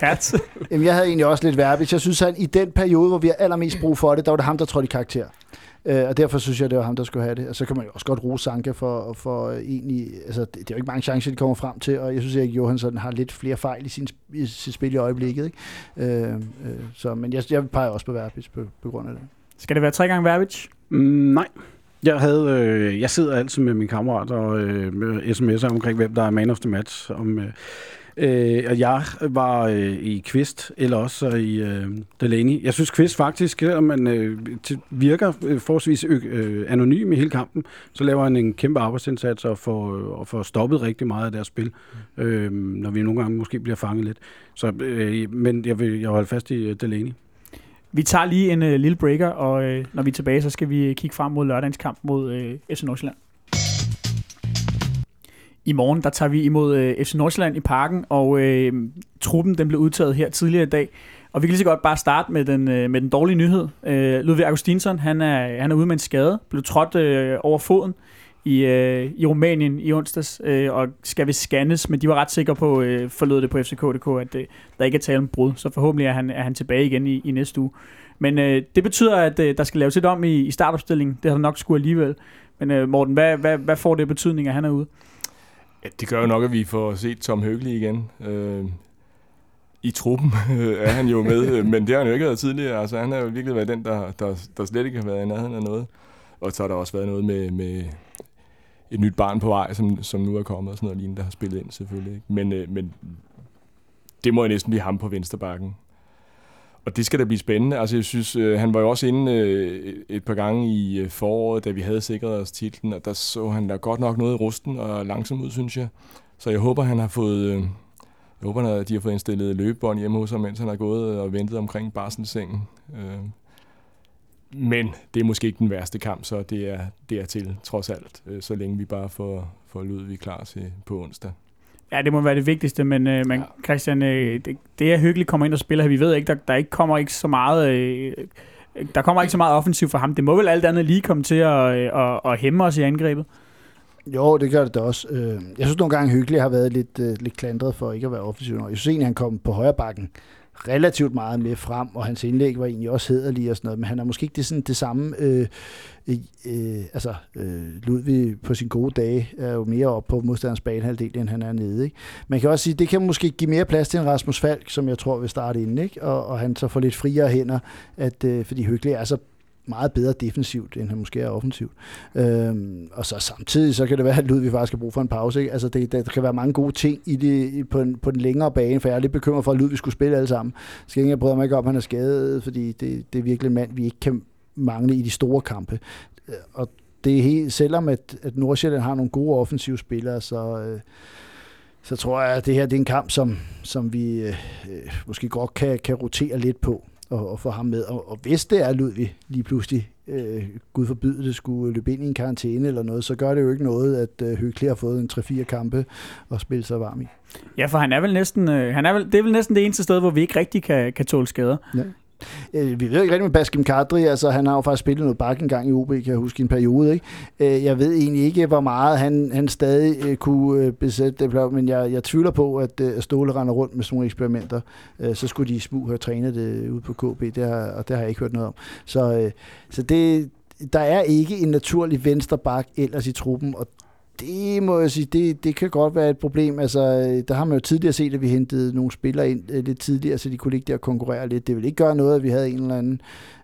Kat? Jamen, jeg havde egentlig også lidt Verbitz. Jeg synes, at i den periode, hvor vi har allermest brug for det, der var det ham, der trådte i karakter. Øh, og derfor synes jeg, det var ham, der skulle have det. Og så kan man jo også godt rose Sanka for, for egentlig... Altså, det, det er jo ikke mange chancer, de kommer frem til, og jeg synes, at Johansson har lidt flere fejl i, sin, i sit spil i øjeblikket. Ikke? Øh, øh, så, men jeg, jeg peger også på Verbitz på, på grund af det. Skal det være tre gange Verbic? Mm, nej. Jeg, havde, øh, jeg sidder altid med min kammerat og øh, med sms'er omkring, hvem der er man of the match. Om, øh, øh, og jeg var øh, i Kvist, eller også i øh, Delaney. Jeg synes Kvist faktisk, selvom man øh, virker øh, forholdsvis øh, anonym i hele kampen, så laver han en kæmpe arbejdsindsats og får, øh, og får stoppet rigtig meget af deres spil, øh, når vi nogle gange måske bliver fanget lidt. Så, øh, men jeg vil jeg holde fast i øh, Delaney. Vi tager lige en øh, lille breaker, og øh, når vi er tilbage, så skal vi kigge frem mod lørdagens kamp mod øh, FC Nordsjælland. I morgen, der tager vi imod øh, FC Nordsjælland i parken, og øh, truppen den blev udtaget her tidligere i dag. Og vi kan lige så godt bare starte med den, øh, med den dårlige nyhed. Øh, Ludvig Augustinsson, han er, han er ude med en skade, blev trådt øh, over foden i, øh, i Rumænien i onsdags, øh, og skal vi scannes, men de var ret sikre på, øh, forlod det på FCK.dk, at øh, der ikke er tale om brud, så forhåbentlig er han, er han tilbage igen i, i næste uge. Men øh, det betyder, at øh, der skal laves lidt om i, i startopstillingen. Det har der nok skulle alligevel. Men øh, Morten, hvad, hvad, hvad får det betydning, at han er ude? Ja, det gør jo nok, at vi får set Tom Høgli igen. Øh, I truppen er han jo med, øh, men det har han jo ikke været tidligere. Altså, han har jo virkelig været den, der, der, der slet ikke har været i nærheden af noget. Og så har der også været noget med, med et nyt barn på vej, som, som nu er kommet, og sådan noget lignende, der har spillet ind selvfølgelig. Ikke? Men, øh, men det må jo næsten blive ham på vensterbakken. Og det skal da blive spændende. Altså, jeg synes, øh, han var jo også inde øh, et par gange i øh, foråret, da vi havde sikret os titlen, og der så han da godt nok noget i rusten og langsom ud, synes jeg. Så jeg håber, han har fået... Øh, jeg håber, at de har fået indstillet løbebånd hjemme hos ham, mens han har gået og ventet omkring barselssengen. Øh, men det er måske ikke den værste kamp, så det er, dertil trods alt, øh, så længe vi bare får, får Ludvig klar til på onsdag. Ja, det må være det vigtigste, men, øh, men Christian, øh, det, det er hyggeligt kommer ind og spiller her. Vi ved ikke, der, der ikke kommer ikke så meget... Øh, der kommer ikke så meget offensiv for ham. Det må vel alt andet lige komme til at, øh, at, at hæmme os i angrebet. Jo, det gør det da også. Øh, Jeg synes nogle gange, Hyggelig har været lidt, øh, lidt klandret for ikke at være offensiv. Jeg synes egentlig, han kom på højre bakken relativt meget med frem, og hans indlæg var egentlig også hederlige og sådan noget, men han er måske ikke det, sådan, det samme. Øh, øh, øh altså, øh, Ludvig på sin gode dage er jo mere op på modstanders banehalvdel, end han er nede. Ikke? Man kan også sige, det kan måske give mere plads til en Rasmus Falk, som jeg tror vil starte inden, ikke? Og, og han så får lidt friere hænder, at, øh, fordi Hyggelig er så meget bedre defensivt, end han måske er offensivt. Øhm, og så samtidig, så kan det være, at Ludvig faktisk har brug for en pause. Ikke? Altså, det, der, kan være mange gode ting i det, på, en, på den længere bane, for jeg er lidt bekymret for, at Ludvig skulle spille alle sammen. Skal ikke, jeg bryder mig ikke om, at han er skadet, fordi det, det er virkelig en mand, vi ikke kan mangle i de store kampe. Øh, og det er helt, selvom at, at Nordsjælland har nogle gode offensive spillere, så, øh, så tror jeg, at det her det er en kamp, som, som vi øh, øh måske godt kan, kan rotere lidt på og, og få ham med. Og, og hvis det er Ludvig lige pludselig, øh, Gud forbyde det, skulle løbe ind i en karantæne eller noget, så gør det jo ikke noget, at øh, Hyggelig har fået en 3-4 kampe og spille sig varm i. Ja, for han er vel næsten, øh, han er vel, det er vel næsten det eneste sted, hvor vi ikke rigtig kan, kan tåle skader. Øh, vi ved ikke rigtig med Baskim Kadri, altså han har jo faktisk spillet noget bak en gang i OB, kan jeg huske, en periode. Ikke? Øh, jeg ved egentlig ikke, hvor meget han, han stadig øh, kunne øh, besætte det, men jeg, jeg tvivler på, at øh, Ståle render rundt med sådan nogle eksperimenter. Øh, så skulle de i smug have trænet det ude på KB, det har, og det har jeg ikke hørt noget om. Så, øh, så det, der er ikke en naturlig venstre bak ellers i truppen, og det må jeg sige, det, det kan godt være et problem. Altså, øh, der har man jo tidligere set, at vi hentede nogle spillere ind øh, lidt tidligere, så de kunne ligge der og konkurrere lidt. Det vil ikke gøre noget, at vi havde en eller anden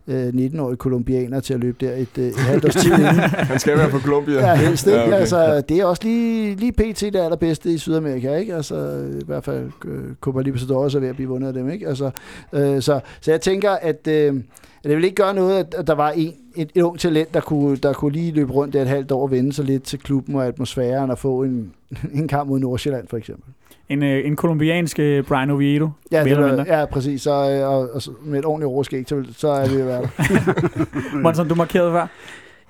øh, 19-årig kolumbianer til at løbe der et, øh, et halvt års tid inden. Han skal være på Colombia. Ja, helst ikke. Ja, okay. altså, det er også lige, lige pt. det allerbedste i Sydamerika, ikke? Altså, i hvert fald øh, Copa Libertadores er ved at blive vundet af dem, ikke? Altså, øh, så, så jeg tænker, at, øh, at det vil ikke gøre noget, at, der var en, et, et ung talent, der kunne, der kunne lige løbe rundt der et halvt år og vende sig lidt til klubben og atmosfæren og få en, en kamp mod Nordsjælland, for eksempel. En, øh, en kolumbiansk øh, Brian Oviedo. Ja, det var, ja præcis. Så, øh, og, og, med et ordentligt overskæg, så, så er vi ved at være der. Monson, du markerede før.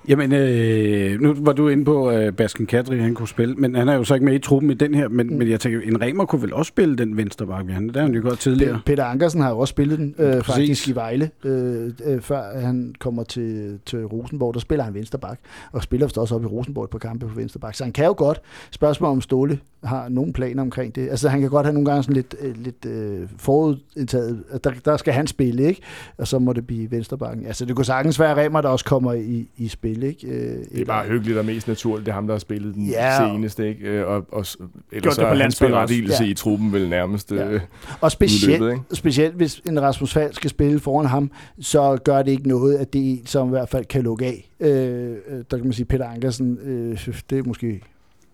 Jamen, øh, nu var du inde på øh, Basken Kadri, han kunne spille, men han er jo så ikke med i truppen i den her, men, Mm. men jeg tænker, en Remer kunne vel også spille den venstre bakke, han, det har han jo gjort tidligere. Peter Ankersen har jo også spillet den, øh, Præcis. faktisk i Vejle, øh, øh, før han kommer til, til Rosenborg. Der spiller han venstre bak, og spiller også op i Rosenborg på kampe på venstre bak. Så han kan jo godt. Spørgsmål om Ståle har nogle planer omkring det. Altså han kan godt have nogle gange sådan lidt, øh, lidt øh, forudtaget. at Der, der skal han spille, ikke? Og så må det blive venstre bakken. Altså det kunne sagtens være Remer, der også kommer i, i spil, ikke? Øh, Det er bare hyggeligt og mest naturligt. Det er ham, der har spillet den Ja. seneste. Ikke? Øh, Og, og, ellers det så på er hans berettigelse Ja. i truppen vel nærmest Ja. ja. Og specielt, udløbet. Ikke? specielt hvis en Rasmus Falk skal spille foran ham, så gør det ikke noget, at det er en, som i hvert fald kan lukke af. Øh, øh, der kan man sige, Peter Ankersen, øh, det er måske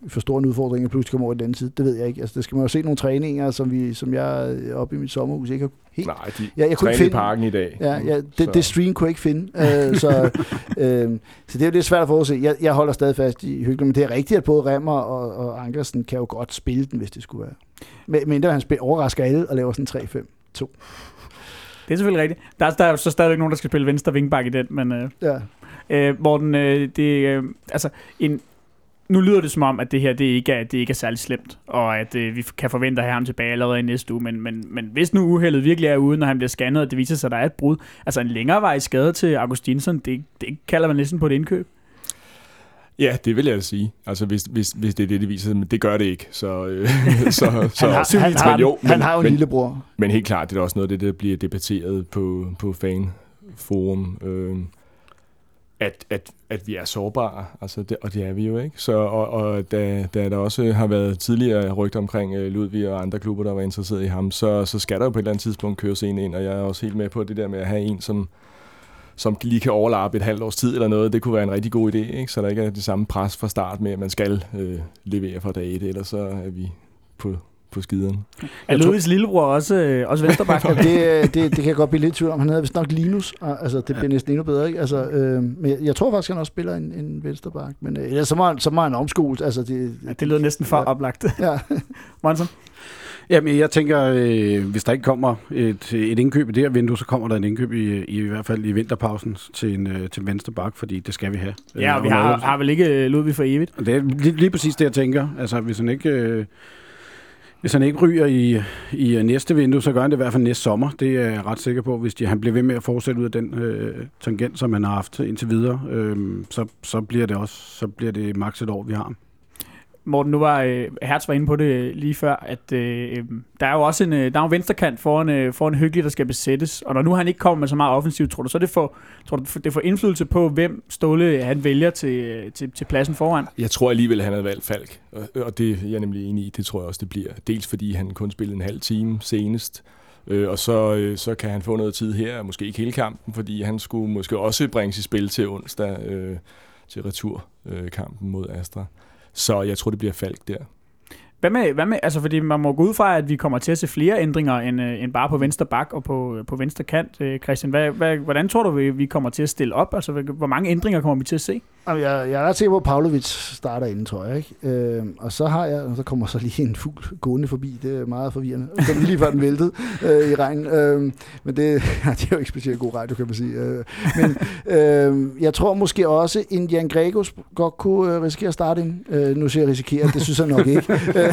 for stor en udfordring, at pludselig kommer over i den anden side. Det ved jeg ikke. Altså, det skal man jo se nogle træninger, som, vi, som jeg oppe i mit sommerhus ikke har helt... Nej, de Ja, jeg kunne ikke i finde- parken i dag. Ja, ja Så- det, det stream kunne jeg ikke finde. Øh, så, øh, så det er jo lidt svært at forudse. Jeg, jeg holder stadig fast i hyggeligt, men det er rigtigt, at både Remmer og, og Ankersen kan jo godt spille den, hvis det skulle være. Men, men der han spiller, overrasker alle og laver sådan 3-5. Det er selvfølgelig rigtigt. Der er, der er så stadigvæk nogen, der skal spille venstre vingbak i den, men øh, Ja. øh, Morten, øh, det, øh, altså, en, nu lyder det som om, at det her det ikke er, det ikke er særlig slemt, og at øh, vi kan forvente at have ham tilbage allerede i næste uge, men, men, men hvis nu uheldet virkelig er ude, når han bliver scannet, og det viser sig, at der er et brud, altså en længere vej skade til Augustinsson, det, det kalder man næsten på et indkøb. Ja, det vil jeg da sige. Altså, hvis, hvis, hvis det er det, det viser sig, men det gør det ikke. Så, øh, så, så, Han har, han, men har, jo, han men- har jo en men- lillebror. Men helt klart, det er også noget af det, der bliver debatteret på, på fanforum. Øh, at, at, at vi er sårbare, altså det, og det er vi jo ikke. Så, og, og da, da der også har været tidligere rygter omkring øh, Ludvig og andre klubber, der var interesseret i ham, så, så skal der jo på et eller andet tidspunkt køres en ind, og jeg er også helt med på det der med at have en, som, som lige kan overlappe et halvt års tid eller noget. Det kunne være en rigtig god idé, ikke? så der ikke er det samme pres fra start med, at man skal øh, levere fra dag et, ellers så er vi på, på skideren. Er Ludvigs lillebror også, øh, også vensterbak? Og det, øh, det, det kan jeg godt blive lidt tvivl om. Han hedder vist nok Linus. og, Altså, det bliver næsten endnu bedre, ikke? Altså, øh, men jeg, jeg tror faktisk, han også spiller en, en vensterbak. Men øh, så må, han, så må han omskoles. Altså, det, ja, det lyder næsten for Ja. oplagt. Ja. Monson? Jamen, jeg tænker, øh, hvis der ikke kommer et, et indkøb i det her vindue, så kommer der en indkøb i, i, i hvert fald i vinterpausen til en, øh, til venstre bak, fordi det skal vi have. Ja, og vi Øh, har, har vel ikke øh, Ludvig for evigt? Det er lige, lige præcis det, jeg tænker. Altså, hvis han ikke... Øh, hvis han ikke ryger i, i øh, næste vindue, så gør han det i hvert fald næste sommer. Det er jeg ret sikker på, hvis de, han bliver ved med at fortsætte ud af den øh, tangent, som han har haft indtil videre. Øh, så, så bliver det også så bliver det maks et år, vi har ham. Morten, nu var øh, Hertz var inde på det lige før, at øh, øh der er jo også en, øh, der er en venstrekant foran, øh, foran Hyggelig, der skal besættes. Og når nu han ikke kommer med så meget offensivt, tror du så det får, tror du, det får indflydelse på, hvem Ståle øh, han vælger til, til, til pladsen foran? Jeg tror alligevel, at han havde valgt Falk, og, og det er jeg nemlig enig i. Det tror jeg også, det bliver. Dels fordi han kun spillede en halv time senest, Øh, og så, øh, så kan han få noget tid her, måske ikke hele kampen, fordi han skulle måske også bringes i spil til onsdag øh, til returkampen øh, mod Astra. Så jeg tror, det bliver Falk der. Hvad med, hvad med, altså fordi man må gå ud fra, at vi kommer til at se flere ændringer end, øh, end bare på venstre bak og på, øh, på venstre kant. Øh, Christian, hvad, hvad, hvordan tror du, vi, vi kommer til at stille op? Altså, hvor mange ændringer kommer vi til at se? Jeg, jeg er ret sikker på, at Pavlovic starter inden, tror jeg. Ikke? Øh, og så har jeg, så kommer så lige en fugl gående forbi. Det er meget forvirrende. Den lige før den væltede øh, i regnen. Øh, men det, ja, det er jo ikke specielt god radio, kan man sige. Øh, men øh, jeg tror måske også, at Jan Gregos godt kunne øh, risikere at starte ind. Øh, nu siger jeg risikere, det synes jeg nok ikke.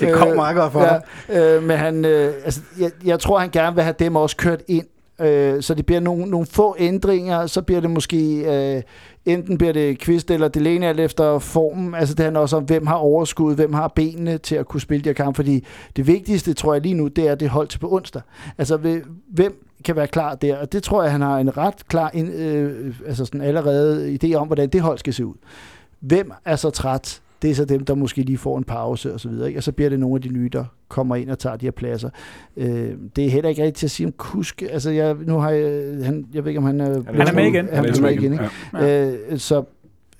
det kommer meget godt for ja, øh, Men han, øh, altså, jeg, jeg tror, han gerne vil have dem også kørt ind Øh, så det bliver nogle, nogle få ændringer, så bliver det måske, øh, enten bliver det Kvist eller Delaney alt efter formen. Altså det handler også om, hvem har overskud, hvem har benene til at kunne spille de her kampe. Fordi det vigtigste, tror jeg lige nu, det er det hold til på onsdag. Altså hvem kan være klar der? Og det tror jeg, han har en ret klar ind, øh, altså sådan allerede idé om, hvordan det hold skal se ud. Hvem er så træt? Det er så dem, der måske lige får en pause og så videre. Ikke? Og så bliver det nogle af de nye, der kommer ind og tager de her pladser. Øh, det er heller ikke rigtigt til at sige om Kusk. Altså, jeg, nu har jeg, han, jeg ved ikke, om han er... Han er med igen. Han er med igen, ikke? Ja. Øh, så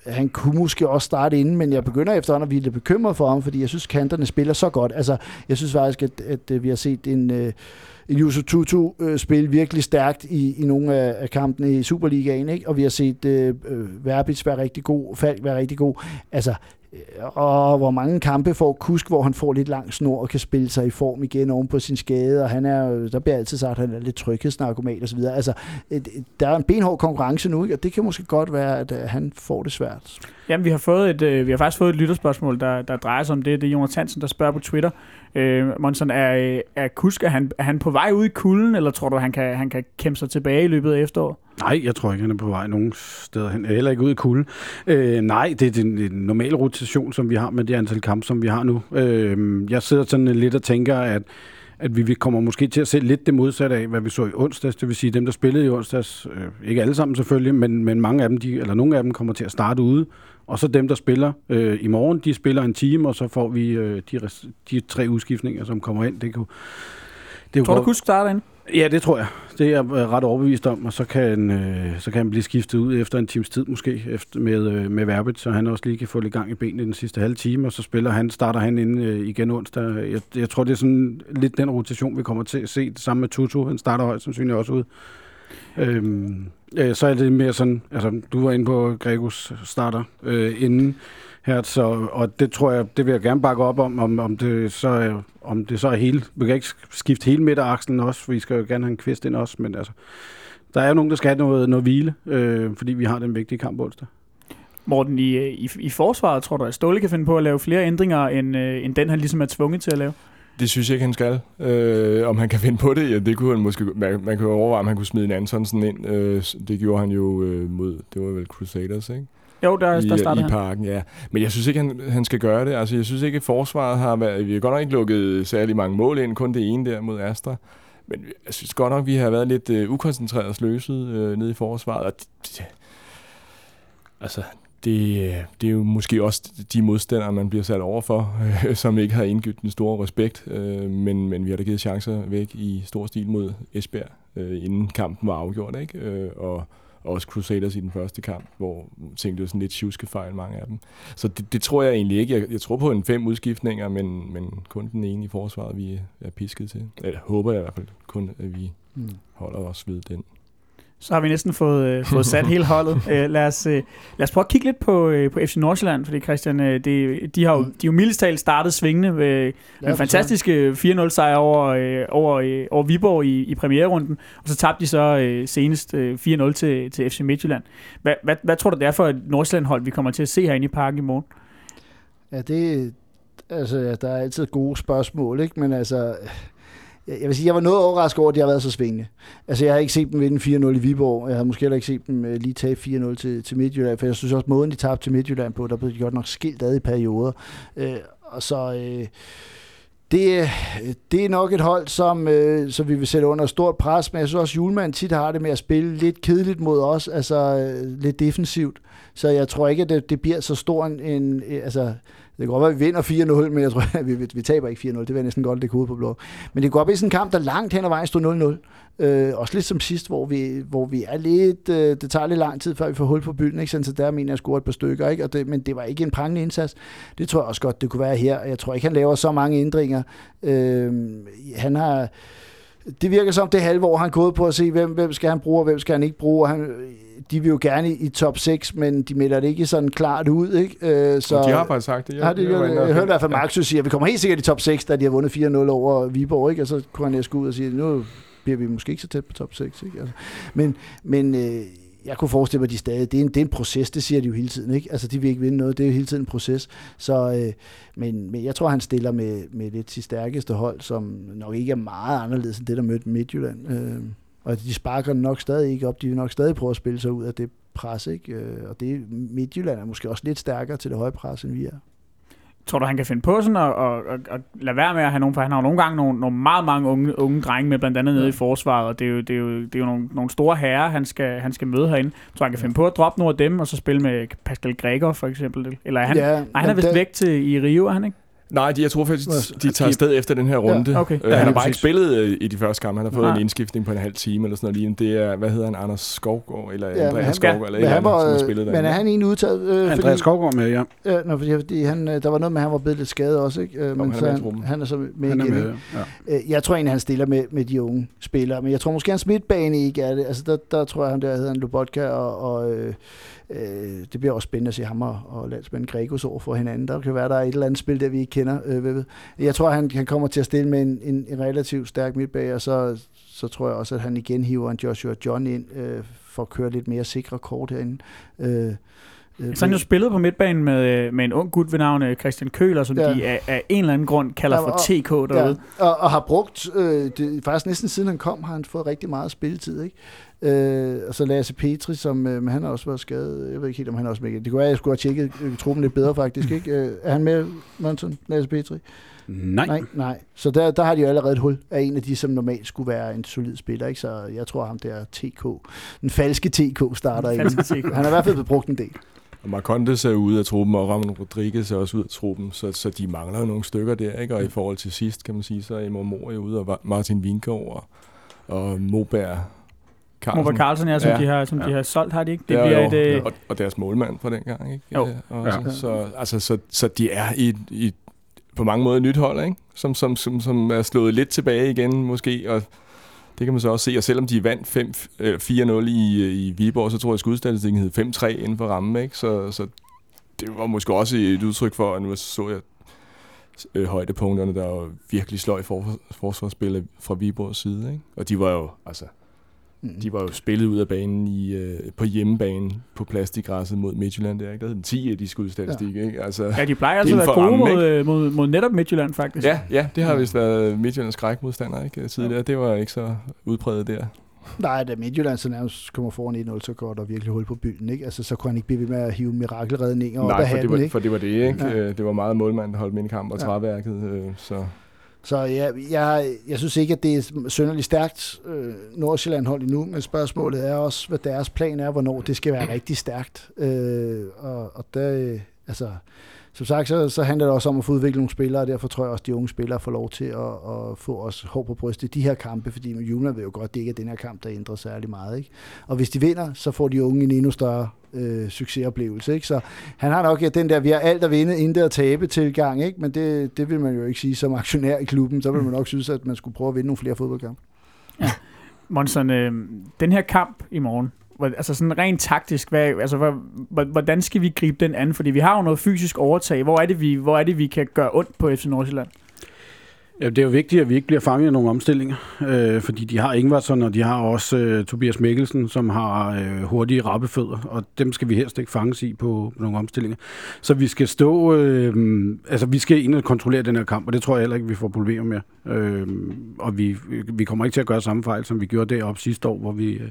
han kunne måske også starte inden, men jeg begynder efterhånden at blive lidt bekymret for ham, fordi jeg synes, kanterne spiller så godt. Altså, jeg synes faktisk, at, at, at vi har set en... Øh, Yusu Tutu øh, spille virkelig stærkt i, i nogle af, af kampene i Superligaen, ikke? og vi har set øh, øh Verbitz være rigtig god, Falk være rigtig god. Altså, Øh, og hvor mange kampe får Kusk, hvor han får lidt lang snor og kan spille sig i form igen oven på sin skade, og han er, øh, der bliver altid sagt, at han er lidt tryghedsnarkoman osv. Altså, der er en benhård konkurrence nu, ikke? og det kan måske godt være, at øh, han får det svært. Jamen, vi har, fået et, øh, vi har faktisk fået et lytterspørgsmål, der, der drejer sig om det. Det er Jonas Hansen, der spørger på Twitter. Øh, Monson, er, er Kusk, er han, er han på vej ud i kulden, eller tror du, han kan, han kan kæmpe sig tilbage i løbet af efteråret? Nej, jeg tror ikke, han er på vej nogen steder hen. Heller ikke ud i kulden. Øh, nej, det er den, den normal rotation, som vi har med det antal kampe, som vi har nu. Øh, jeg sidder sådan lidt og tænker, at at vi kommer måske til at se lidt det modsatte af, hvad vi så i onsdags. Det vil sige, dem, der spillede i onsdags, øh, ikke alle sammen selvfølgelig, men, men mange af dem, de, eller nogle af dem, kommer til at starte ude. Og så dem, der spiller øh, i morgen, de spiller en time, og så får vi øh, de, de tre udskiftninger, som kommer ind. Det kunne, det Tror du, kunne starte ind? Ja, det tror jeg. Det er jeg øh, ret overbevist om, og så kan, øh, så kan han blive skiftet ud efter en times tid måske efter, med, øh, med Verbit, så han også lige kan få lidt gang i benene i den sidste halve time, og så spiller han, starter han ind øh, igen onsdag. Jeg, jeg tror, det er sådan lidt den rotation, vi kommer til at se. Det samme med Tutu, han starter højst sandsynligt også ud. Øhm, øh, så er det mere sådan, altså du var inde på Gregus starter øh, inden her, så, og det tror jeg, det vil jeg gerne bakke op om, om, om det så er, om det så er hele, vi kan ikke skifte hele midteraksen også, for vi skal jo gerne have en kvist ind også, men altså, der er jo nogen, der skal have noget, noget hvile, øh, fordi vi har den vigtige kamp onsdag. Morten, i, i, i forsvaret tror du, at Ståle kan finde på at lave flere ændringer, end, øh, end den han ligesom er tvunget til at lave? Det synes jeg ikke, han skal. Øh, om han kan finde på det, ja, det kunne han måske... Man, man kan overveje, om han kunne smide en Antonsen ind. Øh, det gjorde han jo øh, mod... Det var vel Crusaders, ikke? Jo, der, I, der starter i parken, ja. Men jeg synes ikke, han, han skal gøre det. Altså, jeg synes ikke, at forsvaret har været... Vi har godt nok ikke lukket særlig mange mål ind, kun det ene der mod Astra. Men jeg synes godt nok, vi har været lidt uh, ukoncentreret og sløset uh, nede i forsvaret. Og det, altså, det, det er jo måske også de modstandere, man bliver sat over for, øh, som ikke har indgivet den store respekt. Øh, men, men vi har da givet chancer væk i stor stil mod Esbjerg, øh, inden kampen var afgjort. Ikke? Øh, og også Crusaders i den første kamp, hvor tænkte sådan lidt tjuske fejl, mange af dem. Så det, det tror jeg egentlig ikke. Jeg, jeg tror på en fem udskiftninger, men, men kun den ene i forsvaret, vi er pisket til. Eller håber jeg i hvert fald kun, at vi mm. holder os ved den. Så har vi næsten fået, øh, fået sat hele holdet. Øh, lad, os, øh, lad os prøve at kigge lidt på, øh, på FC Nordsjælland, fordi Christian, øh, det, de har jo, de jo mildest talt startet svingende med en fantastisk 4-0 sejr over, øh, over, øh, over Viborg i, i premiererunden, og så tabte de så øh, senest øh, 4-0 til, til FC Midtjylland. Hvad, hvad, hvad tror du det er for et Nordsjælland-hold, vi kommer til at se herinde i parken i morgen? Ja, det, altså, der er altid gode spørgsmål, ikke? Men altså, jeg jeg vil sige, jeg var noget overrasket over, at de har været så svingende. Altså, jeg har ikke set dem vinde 4-0 i Viborg. Jeg har måske heller ikke set dem øh, lige tage 4-0 til, til Midtjylland, for jeg synes også, måden de tabte til Midtjylland på, der blev de godt nok skilt ad i perioder. Øh, og så... Øh, det, øh, det er nok et hold, som, øh, som vi vil sætte under stort pres, men jeg synes også, at Julemand tit har det med at spille lidt kedeligt mod os, altså øh, lidt defensivt. Så jeg tror ikke, at det, det bliver så stor en... en øh, altså, det kan godt være, at vi vinder 4-0, men jeg tror, at vi, vi taber ikke 4-0. Det var næsten godt det ud på blå. Men det går op i sådan en kamp, der langt hen ad vejen stod 0-0. Øh, også lidt som sidst, hvor vi, hvor vi er lidt... Øh, det tager lidt lang tid, før vi får hul på byen, ikke? Sådan, så der mener jeg at score et par stykker. Ikke? Og det, men det var ikke en prangende indsats. Det tror jeg også godt, det kunne være her. Jeg tror ikke, han laver så mange ændringer. Øh, han har... Det virker som det halve år, han er gået på at se, hvem, hvem skal han bruge, og hvem skal han ikke bruge. Og Han, de vil jo gerne i top 6, men de melder det ikke sådan klart ud. Ikke? Øh, så, de har faktisk sagt det. Jeg, ja, det, jeg, jeg, jeg, jeg hørte i hvert fald Markus sige, at vi kommer helt sikkert i top 6, da de har vundet 4-0 over Viborg. Ikke? Og så kunne han næste ud og sige, nu bliver vi måske ikke så tæt på top 6. Ikke? Altså, men men øh, jeg kunne forestille mig, at de stadig, det er, en, det er en proces, det siger de jo hele tiden. Ikke? Altså, de vil ikke vinde noget, det er jo hele tiden en proces. Så, øh, men, men jeg tror, han stiller med, med det til stærkeste hold, som nok ikke er meget anderledes end det, der mødte Midtjylland. Øh, og de sparker nok stadig ikke op. De vil nok stadig prøve at spille sig ud af det pres. Ikke? Øh, og det, Midtjylland er måske også lidt stærkere til det høje pres, end vi er. Tror du, han kan finde på sådan at, at, at, at lade være med at have nogen, for han har jo nogle gange nogle, nogle meget mange unge, unge drenge med, blandt andet nede ja. i forsvaret, og det er jo, det er jo, det er jo nogle, nogle store herrer, han skal, han skal møde herinde. Tror han kan finde på at droppe nogle af dem, og så spille med Pascal Gregor for eksempel? Eller er han, ja, nej, han er vist det... væk til i Rio, er han ikke? Nej, de, jeg tror faktisk, de tager afsted efter den her runde. Ja, okay. øh, han har bare ikke spillet øh, i de første kampe. Han har fået Nej. en indskiftning på en halv time eller sådan noget. Det er, hvad hedder han, Anders Skovgaard, eller ja, Andreas Skovgaard, eller men han var, som har spillet der. Men er han egentlig udtaget? Øh, Andreas Skovgaard med, ja. Øh, nå, fordi, fordi han, øh, der var noget med, at han var blevet lidt skadet også, ikke? Øh, men han, er han, han er så med han igen. Er med, ja. øh, jeg tror egentlig, han stiller med, med de unge spillere, men jeg tror måske, hans midtbane ikke er det. Altså, der, der tror jeg, han der hedder han Lobotka og, og øh, Øh, det bliver også spændende at se ham og, og landsmanden Gregos over for hinanden. Der kan være, der er et eller andet spil, der vi ikke kender. Øh, ved. Jeg tror, han, han kommer til at stille med en, en, en relativt stærk midtbag, og så, så tror jeg også, at han igen hiver en Joshua John ind øh, for at køre lidt mere sikre kort herinde. Øh, øh så han jo spillet på midtbanen med, øh, med en ung gut ved navn Christian Køler, som ja. de af, af en eller anden grund kalder ja, og, for TK derude. Ja, og, og har brugt, øh, det, faktisk næsten siden han kom, har han fået rigtig meget spilletid. Ikke? Øh, og så Lasse Petri, som øh, han har også været skadet. Jeg ved ikke helt, om han også med. Det kunne være, at jeg skulle have tjekket øh, truppen lidt bedre, faktisk. Ikke? Øh, er han med, Monson, Lasse Petri? Nej. Nej, nej. Så der, der har de jo allerede et hul af en af de, som normalt skulle være en solid spiller. Ikke? Så jeg tror, ham der TK, den falske TK starter ikke. Han har i hvert fald brugt en del. Og Marcondes er ude af truppen, og Ramon Rodriguez er også ude af truppen, så, så de mangler jo nogle stykker der, ikke? Og i forhold til sidst, kan man sige, så er Emor Mor ude, og Martin Winkov og, og Moberg Carlsen. Moberg Carlsen, ja, som, ja. De, har, som ja. de har solgt, har de ikke? Det ja, bliver jo. et, øh... og, og deres målmand fra den gang, ikke? Jo. Ja, også. Ja. Så, altså, så, så de er i, i på mange måder et nyt hold, ikke? Som, som, som, som er slået lidt tilbage igen, måske, og det kan man så også se, og selvom de vandt 4-0 øh, i, øh, i Viborg, så tror jeg, at skudstatistikken hed 5-3 inden for rammen, ikke? Så, så det var måske også et udtryk for, at nu så jeg øh, højdepunkterne, der var virkelig sløj for, forsvarsspillet fra Viborgs side, ikke? Og de var jo, altså, Mm. De var jo spillet ud af banen i, øh, på hjemmebane på plastikgræsset mod Midtjylland. Der, ikke? der havde den 10 af de skudstatistik. Ja. Ikke? Altså, ja, de plejer altså at være gode mod, øh, mod, mod netop Midtjylland, faktisk. Ja, ja det har vist været Midtjyllands skrækmodstander ikke? tidligere. Ja. Det var ikke så udpræget der. Nej, da Midtjylland så nærmest kommer foran 1-0, så går der virkelig hul på byen. Ikke? Altså, så kunne han ikke blive ved med at hive mirakelredninger Nej, op af hatten. Nej, for det var det, ikke? Ja. Øh, det var meget målmand, der holdt min kamp og ja. træværket. Øh, så så jeg, jeg, jeg synes ikke, at det er sønderligt stærkt øh, Nordsjælland hold endnu, men spørgsmålet er også, hvad deres plan er, hvornår det skal være rigtig stærkt. Øh, og, og der, altså, som sagt, så, så handler det også om at få udviklet nogle spillere, og derfor tror jeg også, at de unge spillere får lov til at, at få os hår på brystet i de her kampe, fordi Juna vil jo godt, det ikke er den her kamp, der ændrer særlig meget. Ikke? Og hvis de vinder, så får de unge en endnu større øh, succesoplevelse. Ikke? Så han har nok ja, den der, vi har alt at vinde, intet at tabe tilgang, ikke? men det, det vil man jo ikke sige som aktionær i klubben. Så vil man nok synes, at man skulle prøve at vinde nogle flere fodboldkampe. Ja. Monson, øh, den her kamp i morgen, altså sådan rent taktisk, hvad, altså, hvordan skal vi gribe den an? Fordi vi har jo noget fysisk overtag. Hvor er det, vi, hvor er det, vi kan gøre ondt på FC Nordsjælland? Ja, det er jo vigtigt, at vi ikke bliver fanget i nogle omstillinger, øh, fordi de har Ingvarsson, og de har også øh, Tobias Mikkelsen, som har øh, hurtige rappefødder, og dem skal vi helst ikke fanges i på nogle omstillinger. Så vi skal stå, øh, altså vi skal ind og kontrollere den her kamp, og det tror jeg heller ikke, vi får problemer med. Øh, og vi, vi kommer ikke til at gøre samme fejl, som vi gjorde deroppe sidste år, hvor vi, øh,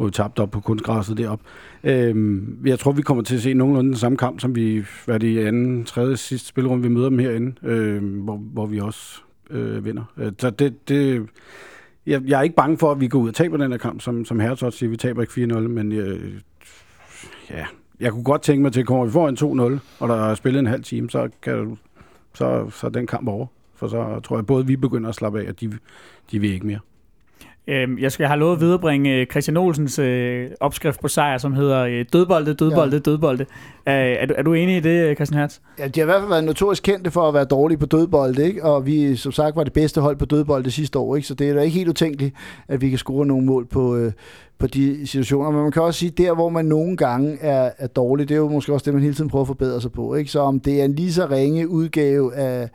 hvor vi tabte op på kunstgræsset deroppe. Øhm, jeg tror, vi kommer til at se nogenlunde den samme kamp, som vi var det i anden, tredje, sidste spilrum, vi møder dem herinde, øh, hvor, hvor vi også øh, vinder. Øh, så det, det, jeg, jeg er ikke bange for, at vi går ud og taber den her kamp, som, som Hertz siger, vi taber ikke 4-0, men øh, ja, jeg kunne godt tænke mig til, at kommer vi får en 2-0, og der er spillet en halv time, så, kan, så, så er den kamp over. For så tror jeg, både vi begynder at slappe af, og de, de vil ikke mere. Øhm, jeg skal have lovet at viderebringe øh, Christian Olsens øh, opskrift på sejr, som hedder øh, dødbolde, dødbolde, ja. dødbolde. Øh, er, du, er du enig i det, Christian Hertz? Ja, de har i hvert fald været notorisk kendte for at være dårlige på dødbolde, ikke? og vi som sagt var det bedste hold på dødbolde sidste år, ikke? så det er da ikke helt utænkeligt, at vi kan score nogle mål på, øh, på de situationer. Men man kan også sige, der hvor man nogle gange er, er dårlig, det er jo måske også det, man hele tiden prøver at forbedre sig på. Ikke? Så om det er en lige så ringe udgave af,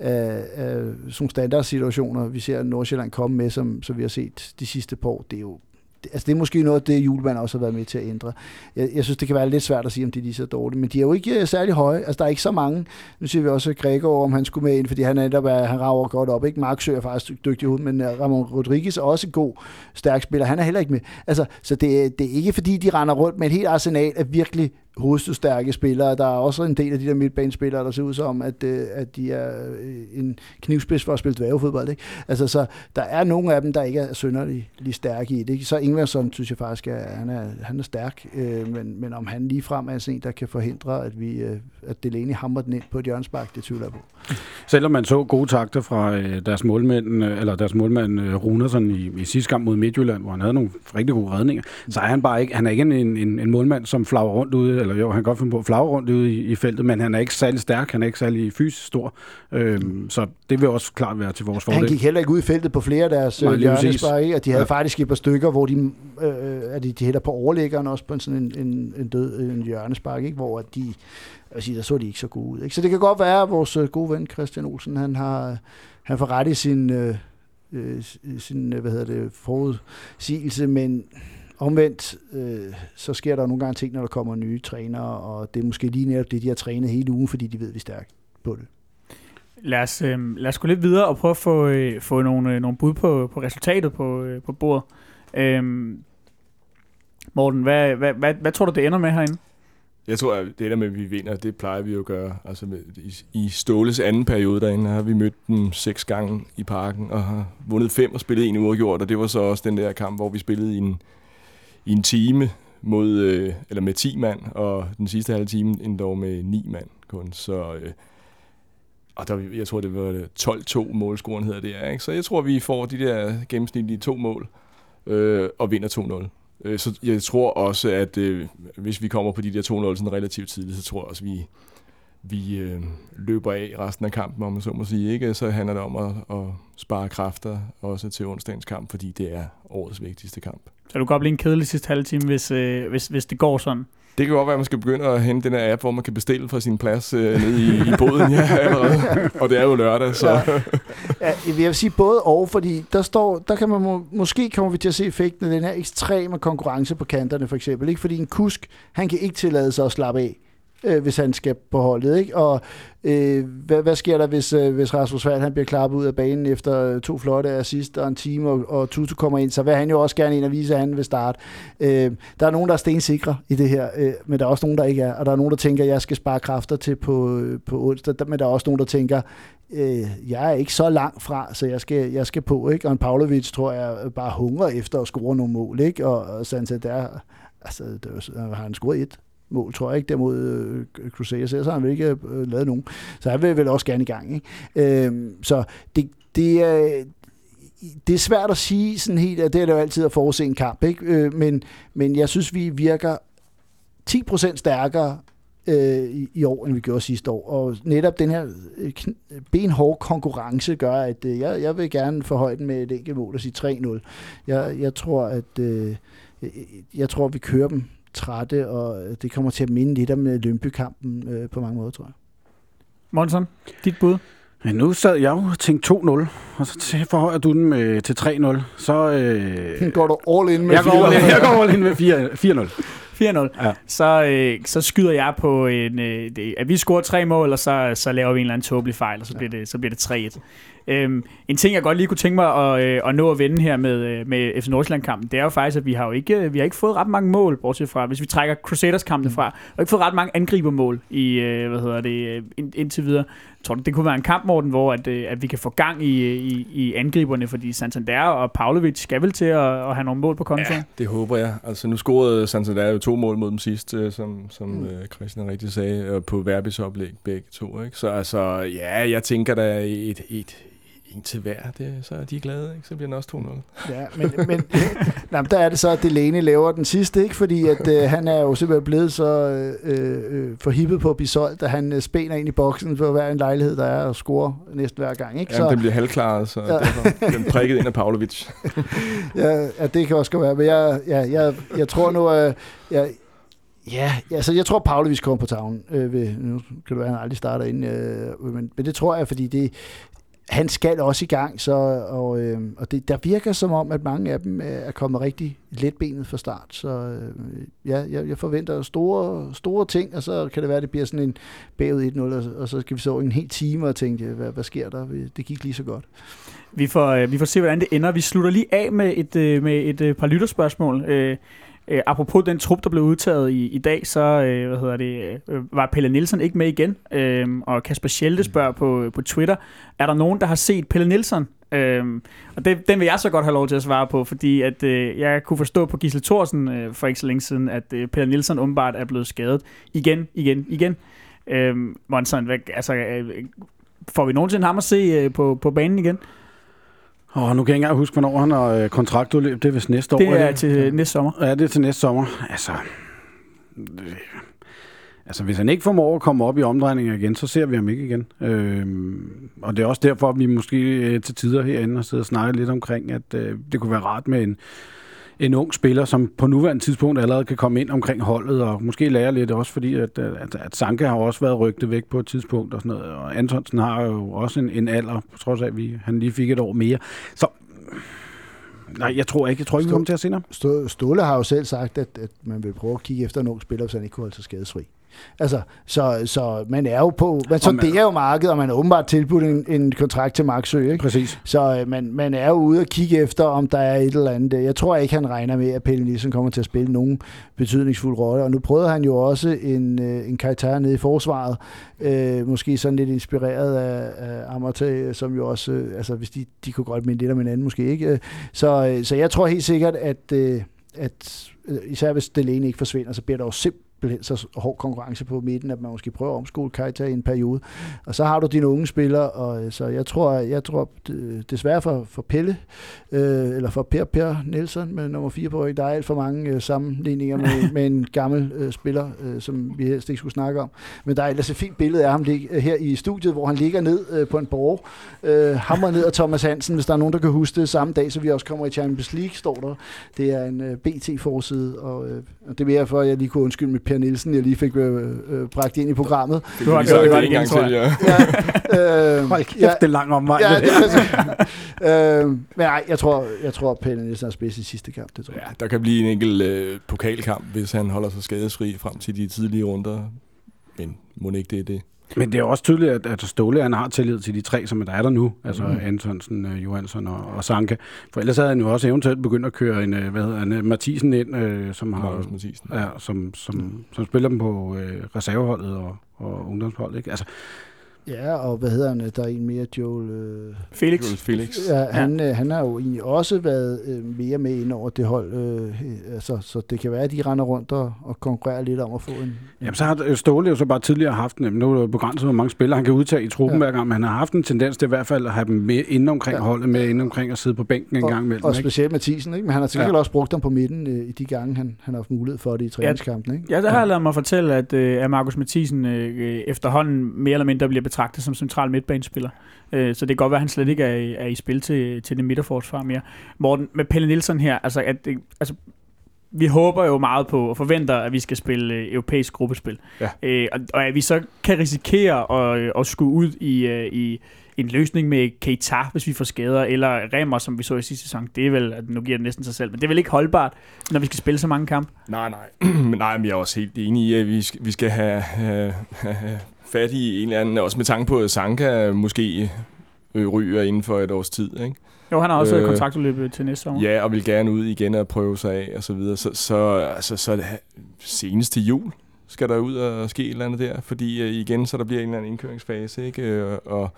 af, af sådan standardsituationer, vi ser Nordsjælland komme med, som, som vi har set de sidste par år, det er jo altså det er måske noget af det, julemand også har været med til at ændre. Jeg, jeg synes, det kan være lidt svært at sige, om de er lige så dårlige, men de er jo ikke øh, særlig høje. Altså, der er ikke så mange. Nu siger vi også Gregor, om han skulle med ind, fordi han netop er, han rager godt op. Ikke? Mark Sø er faktisk dygtig ud, men øh, Ramon Rodriguez er også god, stærk spiller. Han er heller ikke med. Altså, så det, øh, det er ikke fordi, de render rundt med et helt arsenal af virkelig hovedstærke spillere. Der er også en del af de der midtbanespillere, der ser ud som, at, øh, at de er øh, en knivspids for at spille dværgefodbold. Ikke? Altså, så der er nogle af dem, der ikke er synderligt stærke i det. Så Ingvarsson synes jeg faktisk, at han er, han er stærk, øh, men, men om han lige frem er en, der kan forhindre, at, vi, øh, at Delaney hamrer den ind på et hjørnsbak, det tvivler jeg på. Selvom man så gode takter fra øh, deres målmænd, øh, eller deres målmand øh, Runersen i, i sidste kamp mod Midtjylland, hvor han havde nogle rigtig gode redninger, så er han bare ikke, han er ikke en, en, en målmand, som flager rundt ude, eller jo, han kan godt finde på at flagre rundt ude i, i feltet, men han er ikke særlig stærk, han er ikke særlig fysisk stor, øhm, så det vil også klart være til vores fordel. Han gik heller ikke ud i feltet på flere af deres Nej, hjørnesbar, ikke? at de havde ja. faktisk et par stykker, hvor de, øh, at de, de hælder på overlæggeren også på en sådan en, en, en død en hjørnespark, ikke? hvor de jeg sige, der så de ikke så gode ud. Ikke? Så det kan godt være, at vores øh, gode ven Christian Olsen, han har han får ret i sin, øh, øh sin hvad hedder det, forudsigelse, men omvendt, øh, så sker der nogle gange ting, når der kommer nye trænere, og det er måske lige netop det, de har trænet hele ugen, fordi de ved, at vi er stærke på det. Lad os, øh, lad os gå lidt videre og prøve at få, øh, få nogle, øh, nogle bud på, på resultatet på, øh, på bordet. Øh, Morten, hvad, hvad, hvad, hvad tror du, det ender med herinde? Jeg tror, at det der med, at vi vinder, det plejer vi jo at gøre. Altså med, i, i Ståles anden periode derinde har vi mødt dem seks gange i parken, og har vundet fem og spillet en uafgjort, og det var så også den der kamp, hvor vi spillede i en, i en time mod, øh, eller med 10 mand, og den sidste halve time endda med 9 mand kun. Så, øh, og der, jeg tror, det var 12-2 målscoren hedder det, ikke? Så jeg tror, vi får de der gennemsnitlige to mål, øh, og vinder 2-0. Øh, så jeg tror også, at øh, hvis vi kommer på de der 2-0 sådan relativt tidligt, så tror jeg også, at vi, vi øh, løber af resten af kampen, om man så må sige. Ikke? Så handler det om at, at spare kræfter også til onsdagens kamp, fordi det er årets vigtigste kamp. Så du kan godt blive en kedelig sidste halve time, hvis, øh, hvis, hvis det går sådan? Det kan godt være, at man skal begynde at hente den her app, hvor man kan bestille fra sin plads øh, nede i, i båden ja, allerede. Og det er jo lørdag, så... Ja. ja, jeg vil sige både og, fordi der står, der kan man må, måske kommer vi til at se effekten af den her ekstreme konkurrence på kanterne, for eksempel. Ikke? Fordi en kusk, han kan ikke tillade sig at slappe af øh, hvis han skal på holdet. Ikke? Og øh, hvad, hvad sker der, hvis, øh, hvis Rasmus Fald, han bliver klappet ud af banen efter øh, to flotte assist og en time, og, og Tutu kommer ind, så vil han jo også gerne ind og vise, at han vil starte. Øh, der er nogen, der er stensikre i det her, øh, men der er også nogen, der ikke er. Og der er nogen, der tænker, at jeg skal spare kræfter til på, øh, på onsdag, men der er også nogen, der tænker, øh, jeg er ikke så langt fra, så jeg skal, jeg skal på. Ikke? Og en Pavlovic, tror jeg, øh, bare hungrer efter at score nogle mål. Ikke? Og, og sådan der, altså, var, har han scoret et mål, tror jeg ikke, der mod øh, Crusaders, så har han vel ikke øh, lavet nogen. Så han vil vel også gerne i gang. Ikke? Øh, så det, det er... Det er svært at sige sådan helt, at det er jo altid at forudse en kamp, ikke? Øh, men, men jeg synes, vi virker 10% stærkere øh, i, i år, end vi gjorde sidste år. Og netop den her øh, benhårde konkurrence gør, at øh, jeg, jeg vil gerne forhøje den med et enkelt mål og sige 3-0. Jeg, jeg tror, at øh, jeg tror, vi kører dem trætte, og det kommer til at minde lidt om øh, Lønby-kampen øh, på mange måder, tror jeg. Monson, dit bud? Men nu sad jeg jo og tænkte 2-0, og så forhøjer du den med, til 3-0. Så øh, Går du all in med jeg, går fire? all in, jeg går all in med 4 4-0. 4-0. Ja. Så, øh, så skyder jeg på, en, øh, det, at vi scorer tre mål, og så, så laver vi en eller anden tåbelig fejl, og så bliver det, så bliver det 3-1. Øhm, en ting, jeg godt lige kunne tænke mig at, øh, at nå at vende her med, øh, med FC Nordsjælland-kampen, det er jo faktisk, at vi har jo ikke, øh, vi har ikke fået ret mange mål, bortset fra, hvis vi trækker Crusaders-kampen fra, vi har ikke fået ret mange angribermål i, øh, hvad hedder det, øh, ind, indtil videre. Tror du, det kunne være en kamp, Morten, hvor at, øh, at vi kan få gang i, i, i angriberne, fordi Santander og Pavlovic skal vel til at, at have nogle mål på kontoen? Ja, det håber jeg. Altså, nu scorede Santander jo to mål mod dem sidst, øh, som, som mm. øh, Christian rigtig sagde, og på Verbis oplæg begge to. Ikke? Så altså, ja, jeg tænker, der er et, et, en til hver, det, så er de glade, ikke? så bliver den også 2-0. Ja, men, men nej, der er det så, at Delaney laver den sidste, ikke? fordi at, øh, han er jo simpelthen blevet så øh, øh, forhippet på at blive solgt, at han øh, spæner ind i boksen for hver en lejlighed, der er og scorer næsten hver gang. Ikke? Ja, den bliver halvklaret, så ja. derfor den prikket ind af Pavlovic. ja, ja, det kan også godt være, men jeg, ja, jeg, jeg tror nu, at jeg, Ja, altså jeg tror, Pavlovic kommer på tavlen. Øh, ved, nu kan det være, han aldrig starter ind, øh, men, men det tror jeg, fordi det, han skal også i gang, så, og, øh, og det, der virker som om, at mange af dem øh, er kommet rigtig letbenet fra start. Så øh, ja, jeg, jeg forventer store, store ting, og så kan det være, at det bliver sådan en bagud 1-0, og, og så skal vi så en hel time og tænke, hvad, hvad sker der? Det gik lige så godt. Vi får, øh, vi får se, hvordan det ender. Vi slutter lige af med et, øh, med et par lytterspørgsmål. Øh, øh, apropos den trup, der blev udtaget i, i dag, så øh, hvad hedder det, øh, var Pelle Nielsen ikke med igen. Øh, og Kasper Schelte spørger på, på Twitter, er der nogen, der har set Pelle Nielsen? Øhm, og det, den vil jeg så godt have lov til at svare på, fordi at, øh, jeg kunne forstå på Gisle Thorsen øh, for ikke så længe siden, at øh, Pelle Nielsen åbenbart er blevet skadet igen, igen, igen. Øhm, Monson, hvad, altså, øh, får vi nogensinde ham at se øh, på, på banen igen? Og nu kan jeg ikke engang huske, hvornår han har øh, kontraktudløb. Det er vist næste år. Det er det? til næste sommer. Ja, det er til næste sommer. Altså, øh, altså hvis han ikke formår at komme op i omdrejninger igen, så ser vi ham ikke igen. Øhm, og det er også derfor, at vi måske øh, til tider herinde har siddet og snakket lidt omkring, at øh, det kunne være rart med en, en ung spiller, som på nuværende tidspunkt allerede kan komme ind omkring holdet, og måske lære lidt også, fordi at, at, at Sanka har også været rygtet væk på et tidspunkt, og sådan noget, og Antonsen har jo også en, en alder, på trods af, at vi, han lige fik et år mere. Så Nej, jeg tror ikke. Jeg tror ikke, vi kommer til at se ham. Stå- Ståle har jo selv sagt, at, at man vil prøve at kigge efter en ung spiller, hvis han ikke kunne holde sig skadesfri. Altså, så, så man er jo på, man sonderer jo markedet, og man er åbenbart tilbudt en, en kontrakt til Maxø, ikke? Præcis. Så øh, man, man er jo ude og kigge efter, om der er et eller andet. Jeg tror ikke, han regner med, at Pelle Nielsen kommer til at spille nogen betydningsfuld rolle. Og nu prøvede han jo også en, øh, en karakter nede i forsvaret. Øh, måske sådan lidt inspireret af, af Amartey, som jo også, øh, altså hvis de, de kunne godt minde lidt om hinanden, måske ikke. Så, så jeg tror helt sikkert, at, øh, at især hvis Delaney ikke forsvinder, så bliver der jo simpelthen så hård konkurrence på midten, at man måske prøver at omskole Keita i en periode. Og så har du dine unge spillere, og øh, så jeg tror, jeg tror d- desværre for, for Pelle, øh, eller for Per Per Nielsen med nummer 4 på, der er alt for mange øh, sammenligninger med, med en gammel øh, spiller, øh, som vi helst ikke skulle snakke om. Men der er ellers et fint billede af ham lig, øh, her i studiet, hvor han ligger ned øh, på en borg, øh, hammer ned af Thomas Hansen, hvis der er nogen, der kan huske det samme dag, så vi også kommer i Champions League, står der. Det er en øh, BT-forside, og, øh, det vil jeg for, at jeg lige kunne undskylde med Per Nielsen, jeg lige fik øh, øh, bragt ind i programmet. Det Du har gjort det en igen, gang tror til, ja. Ja, øh, Hold kæft, det er lang omvej. Ja, det altså, øh, men nej, jeg tror, jeg tror, Pelle Nielsen er bedst i sidste kamp. Det tror jeg. Ja, der kan blive en enkelt øh, pokalkamp, hvis han holder sig skadesfri frem til de tidlige runder. Men må ikke det er det. Men det er også tydeligt, at, at Ståle han har tillid til de tre, som der er der nu. Altså mm. Antonsen, uh, Johansson og, og Sanka. For ellers havde han jo også eventuelt begyndt at køre en, uh, hvad hedder han, uh, Mathisen ind, uh, som, har, Markus Mathisen. ja, som, som, som spiller dem på uh, reserveholdet og, og ungdomsholdet. Ikke? Altså, Ja, og hvad hedder han? Der er en mere, Joel... Øh, Felix. Joel Felix. ja, han, øh, han har jo egentlig også været øh, mere med ind over det hold. Øh, altså, så det kan være, at de render rundt og, og konkurrerer lidt om at få en... Jamen, så har Ståle jo så bare tidligere haft, jamen, nu er det jo begrænset, hvor mange spillere han kan udtage i truppen Ja. ja. hver gang, men han har haft en tendens til i hvert fald at have dem med inde omkring Ja. ja. holdet, med inde omkring at sidde på bænken en og, gang imellem. Og ikke? specielt Mathisen, ikke? Men han har sikkert Ja. også brugt dem på midten øh, i de gange, han, han har haft mulighed for det i træningskampen, ikke? Ja, der har jeg lavet mig fortælle, at, øh, at Markus Mathisen øh, øh, efterhånden mere eller mindre bliver betragtet som central midtbanespiller. Øh, så det kan godt være, at han slet ikke er, i- er i spil til, til det midterforsvar mere. Morten, med Pelle Nielsen her, altså, at, altså vi håber jo meget på og forventer, at vi skal spille øh, europæisk gruppespil. Ja. Øh, og, og at vi så kan risikere at, at skulle ud i, øh, i en løsning med Keita, hvis vi får skader, eller Remmer, som vi så i sidste sæson. Det er vel, at nu giver det næsten sig selv, men det er vel ikke holdbart, når vi skal spille så mange kampe. Nej, nej. Men nej, men jeg er også helt enig i, at vi skal, vi skal have, have, have fat i en eller anden, også med tanke på, at Sanka måske øh, ryger inden for et års tid, ikke? Jo, han har også øh, Øh, kontraktudløb til næste sommer. Ja, og vil gerne ud igen og prøve sig af, og så videre. Så, så, altså, så det senest til jul skal der ud og ske et eller andet der, fordi øh, igen, så der bliver en eller anden indkøringsfase, ikke? Øh, og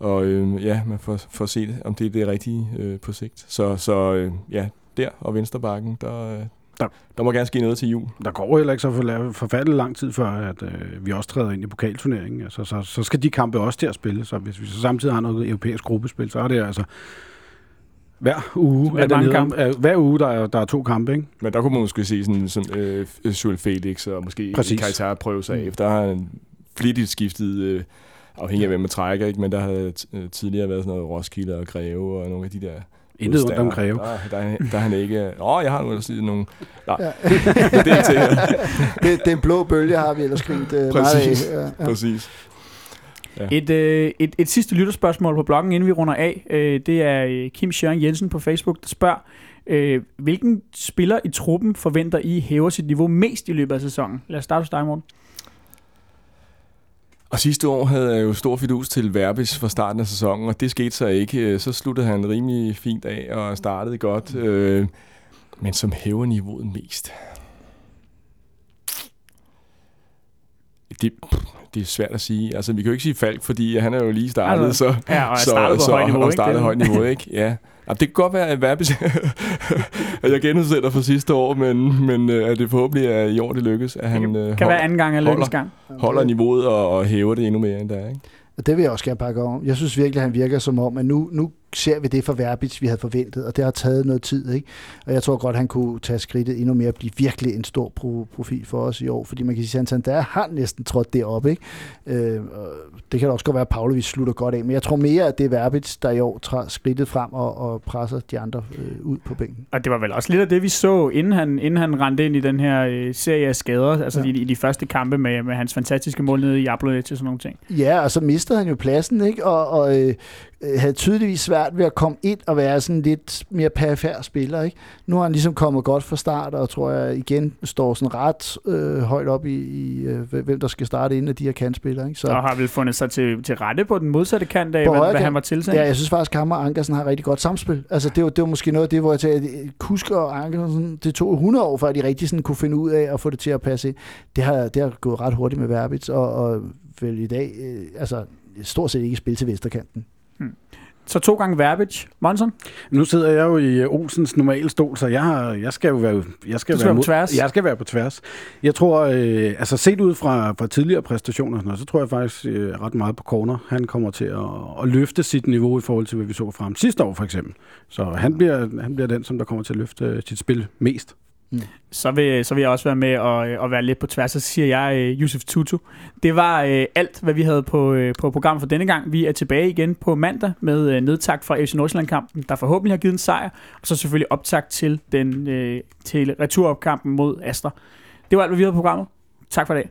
og øh, ja, man får, får set, om det er det rigtige øh, på sigt. Så, så øh, ja, der og Venstrebakken, der, øh, der, der må gerne ske noget til jul. Der går heller ikke så for- forfærdelig lang tid før, at øh, vi også træder ind i pokalturneringen. Altså, så, så skal de kampe også til at spille. Så hvis vi så samtidig har noget europæisk gruppespil, så er det altså hver uge, er er der mange kampe. kampe. hver uge der er, der er to kampe. Ikke? Men der kunne man måske se sådan, sådan øh, Joel Felix og måske. Kajtar prøve sig af. Mm. Der har han flittigt skiftet, øh, afhængig af hvem man trækker, ikke? men der har øh, tidligere været sådan noget Roskilde og Greve og nogle af de der Intet ondt om. Greve. Der, der, er- der er han ikke... Åh, oh, jeg har nu ellers lige nogle... Nej, Ja. det er til her. det, den blå bølge har vi ellers grint øh, meget Præcis. af. Ja, ja. Præcis. Ja. Et, øh, et, et sidste lytterspørgsmål på bloggen, inden vi runder af. Øh, det er øh, Kim Sjøren Jensen på Facebook, der spørger, øh, hvilken spiller i truppen forventer I hæver sit niveau mest i løbet af sæsonen? Lad os starte hos dig, Morten. Og sidste år havde jeg jo stor fidus til Verbis fra starten af sæsonen, og det skete så ikke. Så sluttede han rimelig fint af og startede godt. Øh, men som hæver niveauet mest. Det, det er svært at sige. Altså, vi kan jo ikke sige Falk, fordi han er jo lige startet, så, Ja, og så, startede på så, højt niveau, og højt niveau, ikke? Ja. Ja, det kan godt være, at Verbis, at jeg genudsætter for sidste år, men, men øh, at det forhåbentlig er i år, det lykkes, at han øh, Kan hold, være anden gang af holder. gang. holder niveauet og, og hæver det endnu mere end der, ikke? Og det vil jeg også gerne pakke om. Jeg synes virkelig, at han virker som om, at nu, nu ser vi det for Verbitz, vi havde forventet, og det har taget noget tid. Ikke? Og jeg tror godt, han kunne tage skridtet endnu mere og blive virkelig en stor pro- profil for os i år, fordi man kan sige, at Santander har næsten trådt deroppe. Ikke? Øh, og det kan da også godt være, at Pavlovic slutter godt af, men jeg tror mere, at det er Verbitz, der i år tager skridtet frem og, og presser de andre øh, ud på bænken. Og det var vel også lidt af det, vi så, inden han, inden han rendte ind i den her øh, serie af skader, altså ja. i, i de første kampe med, med hans fantastiske mål nede i Jablonec og sådan nogle ting. Ja, og så mistede han jo pladsen, ikke? og, og øh, øh, havde tydeligvis svært ved at komme ind og være sådan lidt mere perifær spiller. Ikke? Nu har han ligesom kommet godt fra start, og tror jeg igen står sådan ret øh, højt op i, i øh, hvem der skal starte inden af de her kantspillere. Ikke? Så. Og har vel fundet sig til, til rette på den modsatte kant af, hvad, hvad han var tilsat. ja, jeg synes faktisk, at Hammer og Ankersen har rigtig godt samspil. Altså, det var, det var måske noget af det, hvor jeg tænkte, at Kusk og Ankersen, det tog 100 år, før de rigtig sådan kunne finde ud af at få det til at passe ind. Det har, det har gået ret hurtigt med Verbitz, og, og vel i dag, øh, altså stort set ikke spil til Så to gange Verbitz. Monson? Nu sidder jeg jo i øh, Olsens normale stol, så jeg, har, jeg skal jo være, jeg skal skal være, på mod- tværs. Jeg skal være på tværs. Jeg tror, øh, altså set ud fra, fra tidligere præstationer, sådan noget, så tror jeg faktisk øh, ret meget på corner. Han kommer til at, at løfte sit niveau i forhold til, hvad vi så frem sidste år for eksempel. Så han bliver, han bliver den, som der kommer til at løfte øh, sit spil mest. Mm. Så vil, så vil jeg også være med at, og øh, at være lidt på tværs. Så siger jeg uh, Yusuf Tutu. Det var uh, alt, hvad vi havde på, uh, på programmet for denne gang. Vi er tilbage igen på mandag med uh, fra FC Nordsjælland-kampen, der forhåbentlig har givet en sejr. Og så selvfølgelig optakt til, den, uh, til returopkampen mod Astra. Det var alt, hvad vi havde på programmet. Tak for i dag.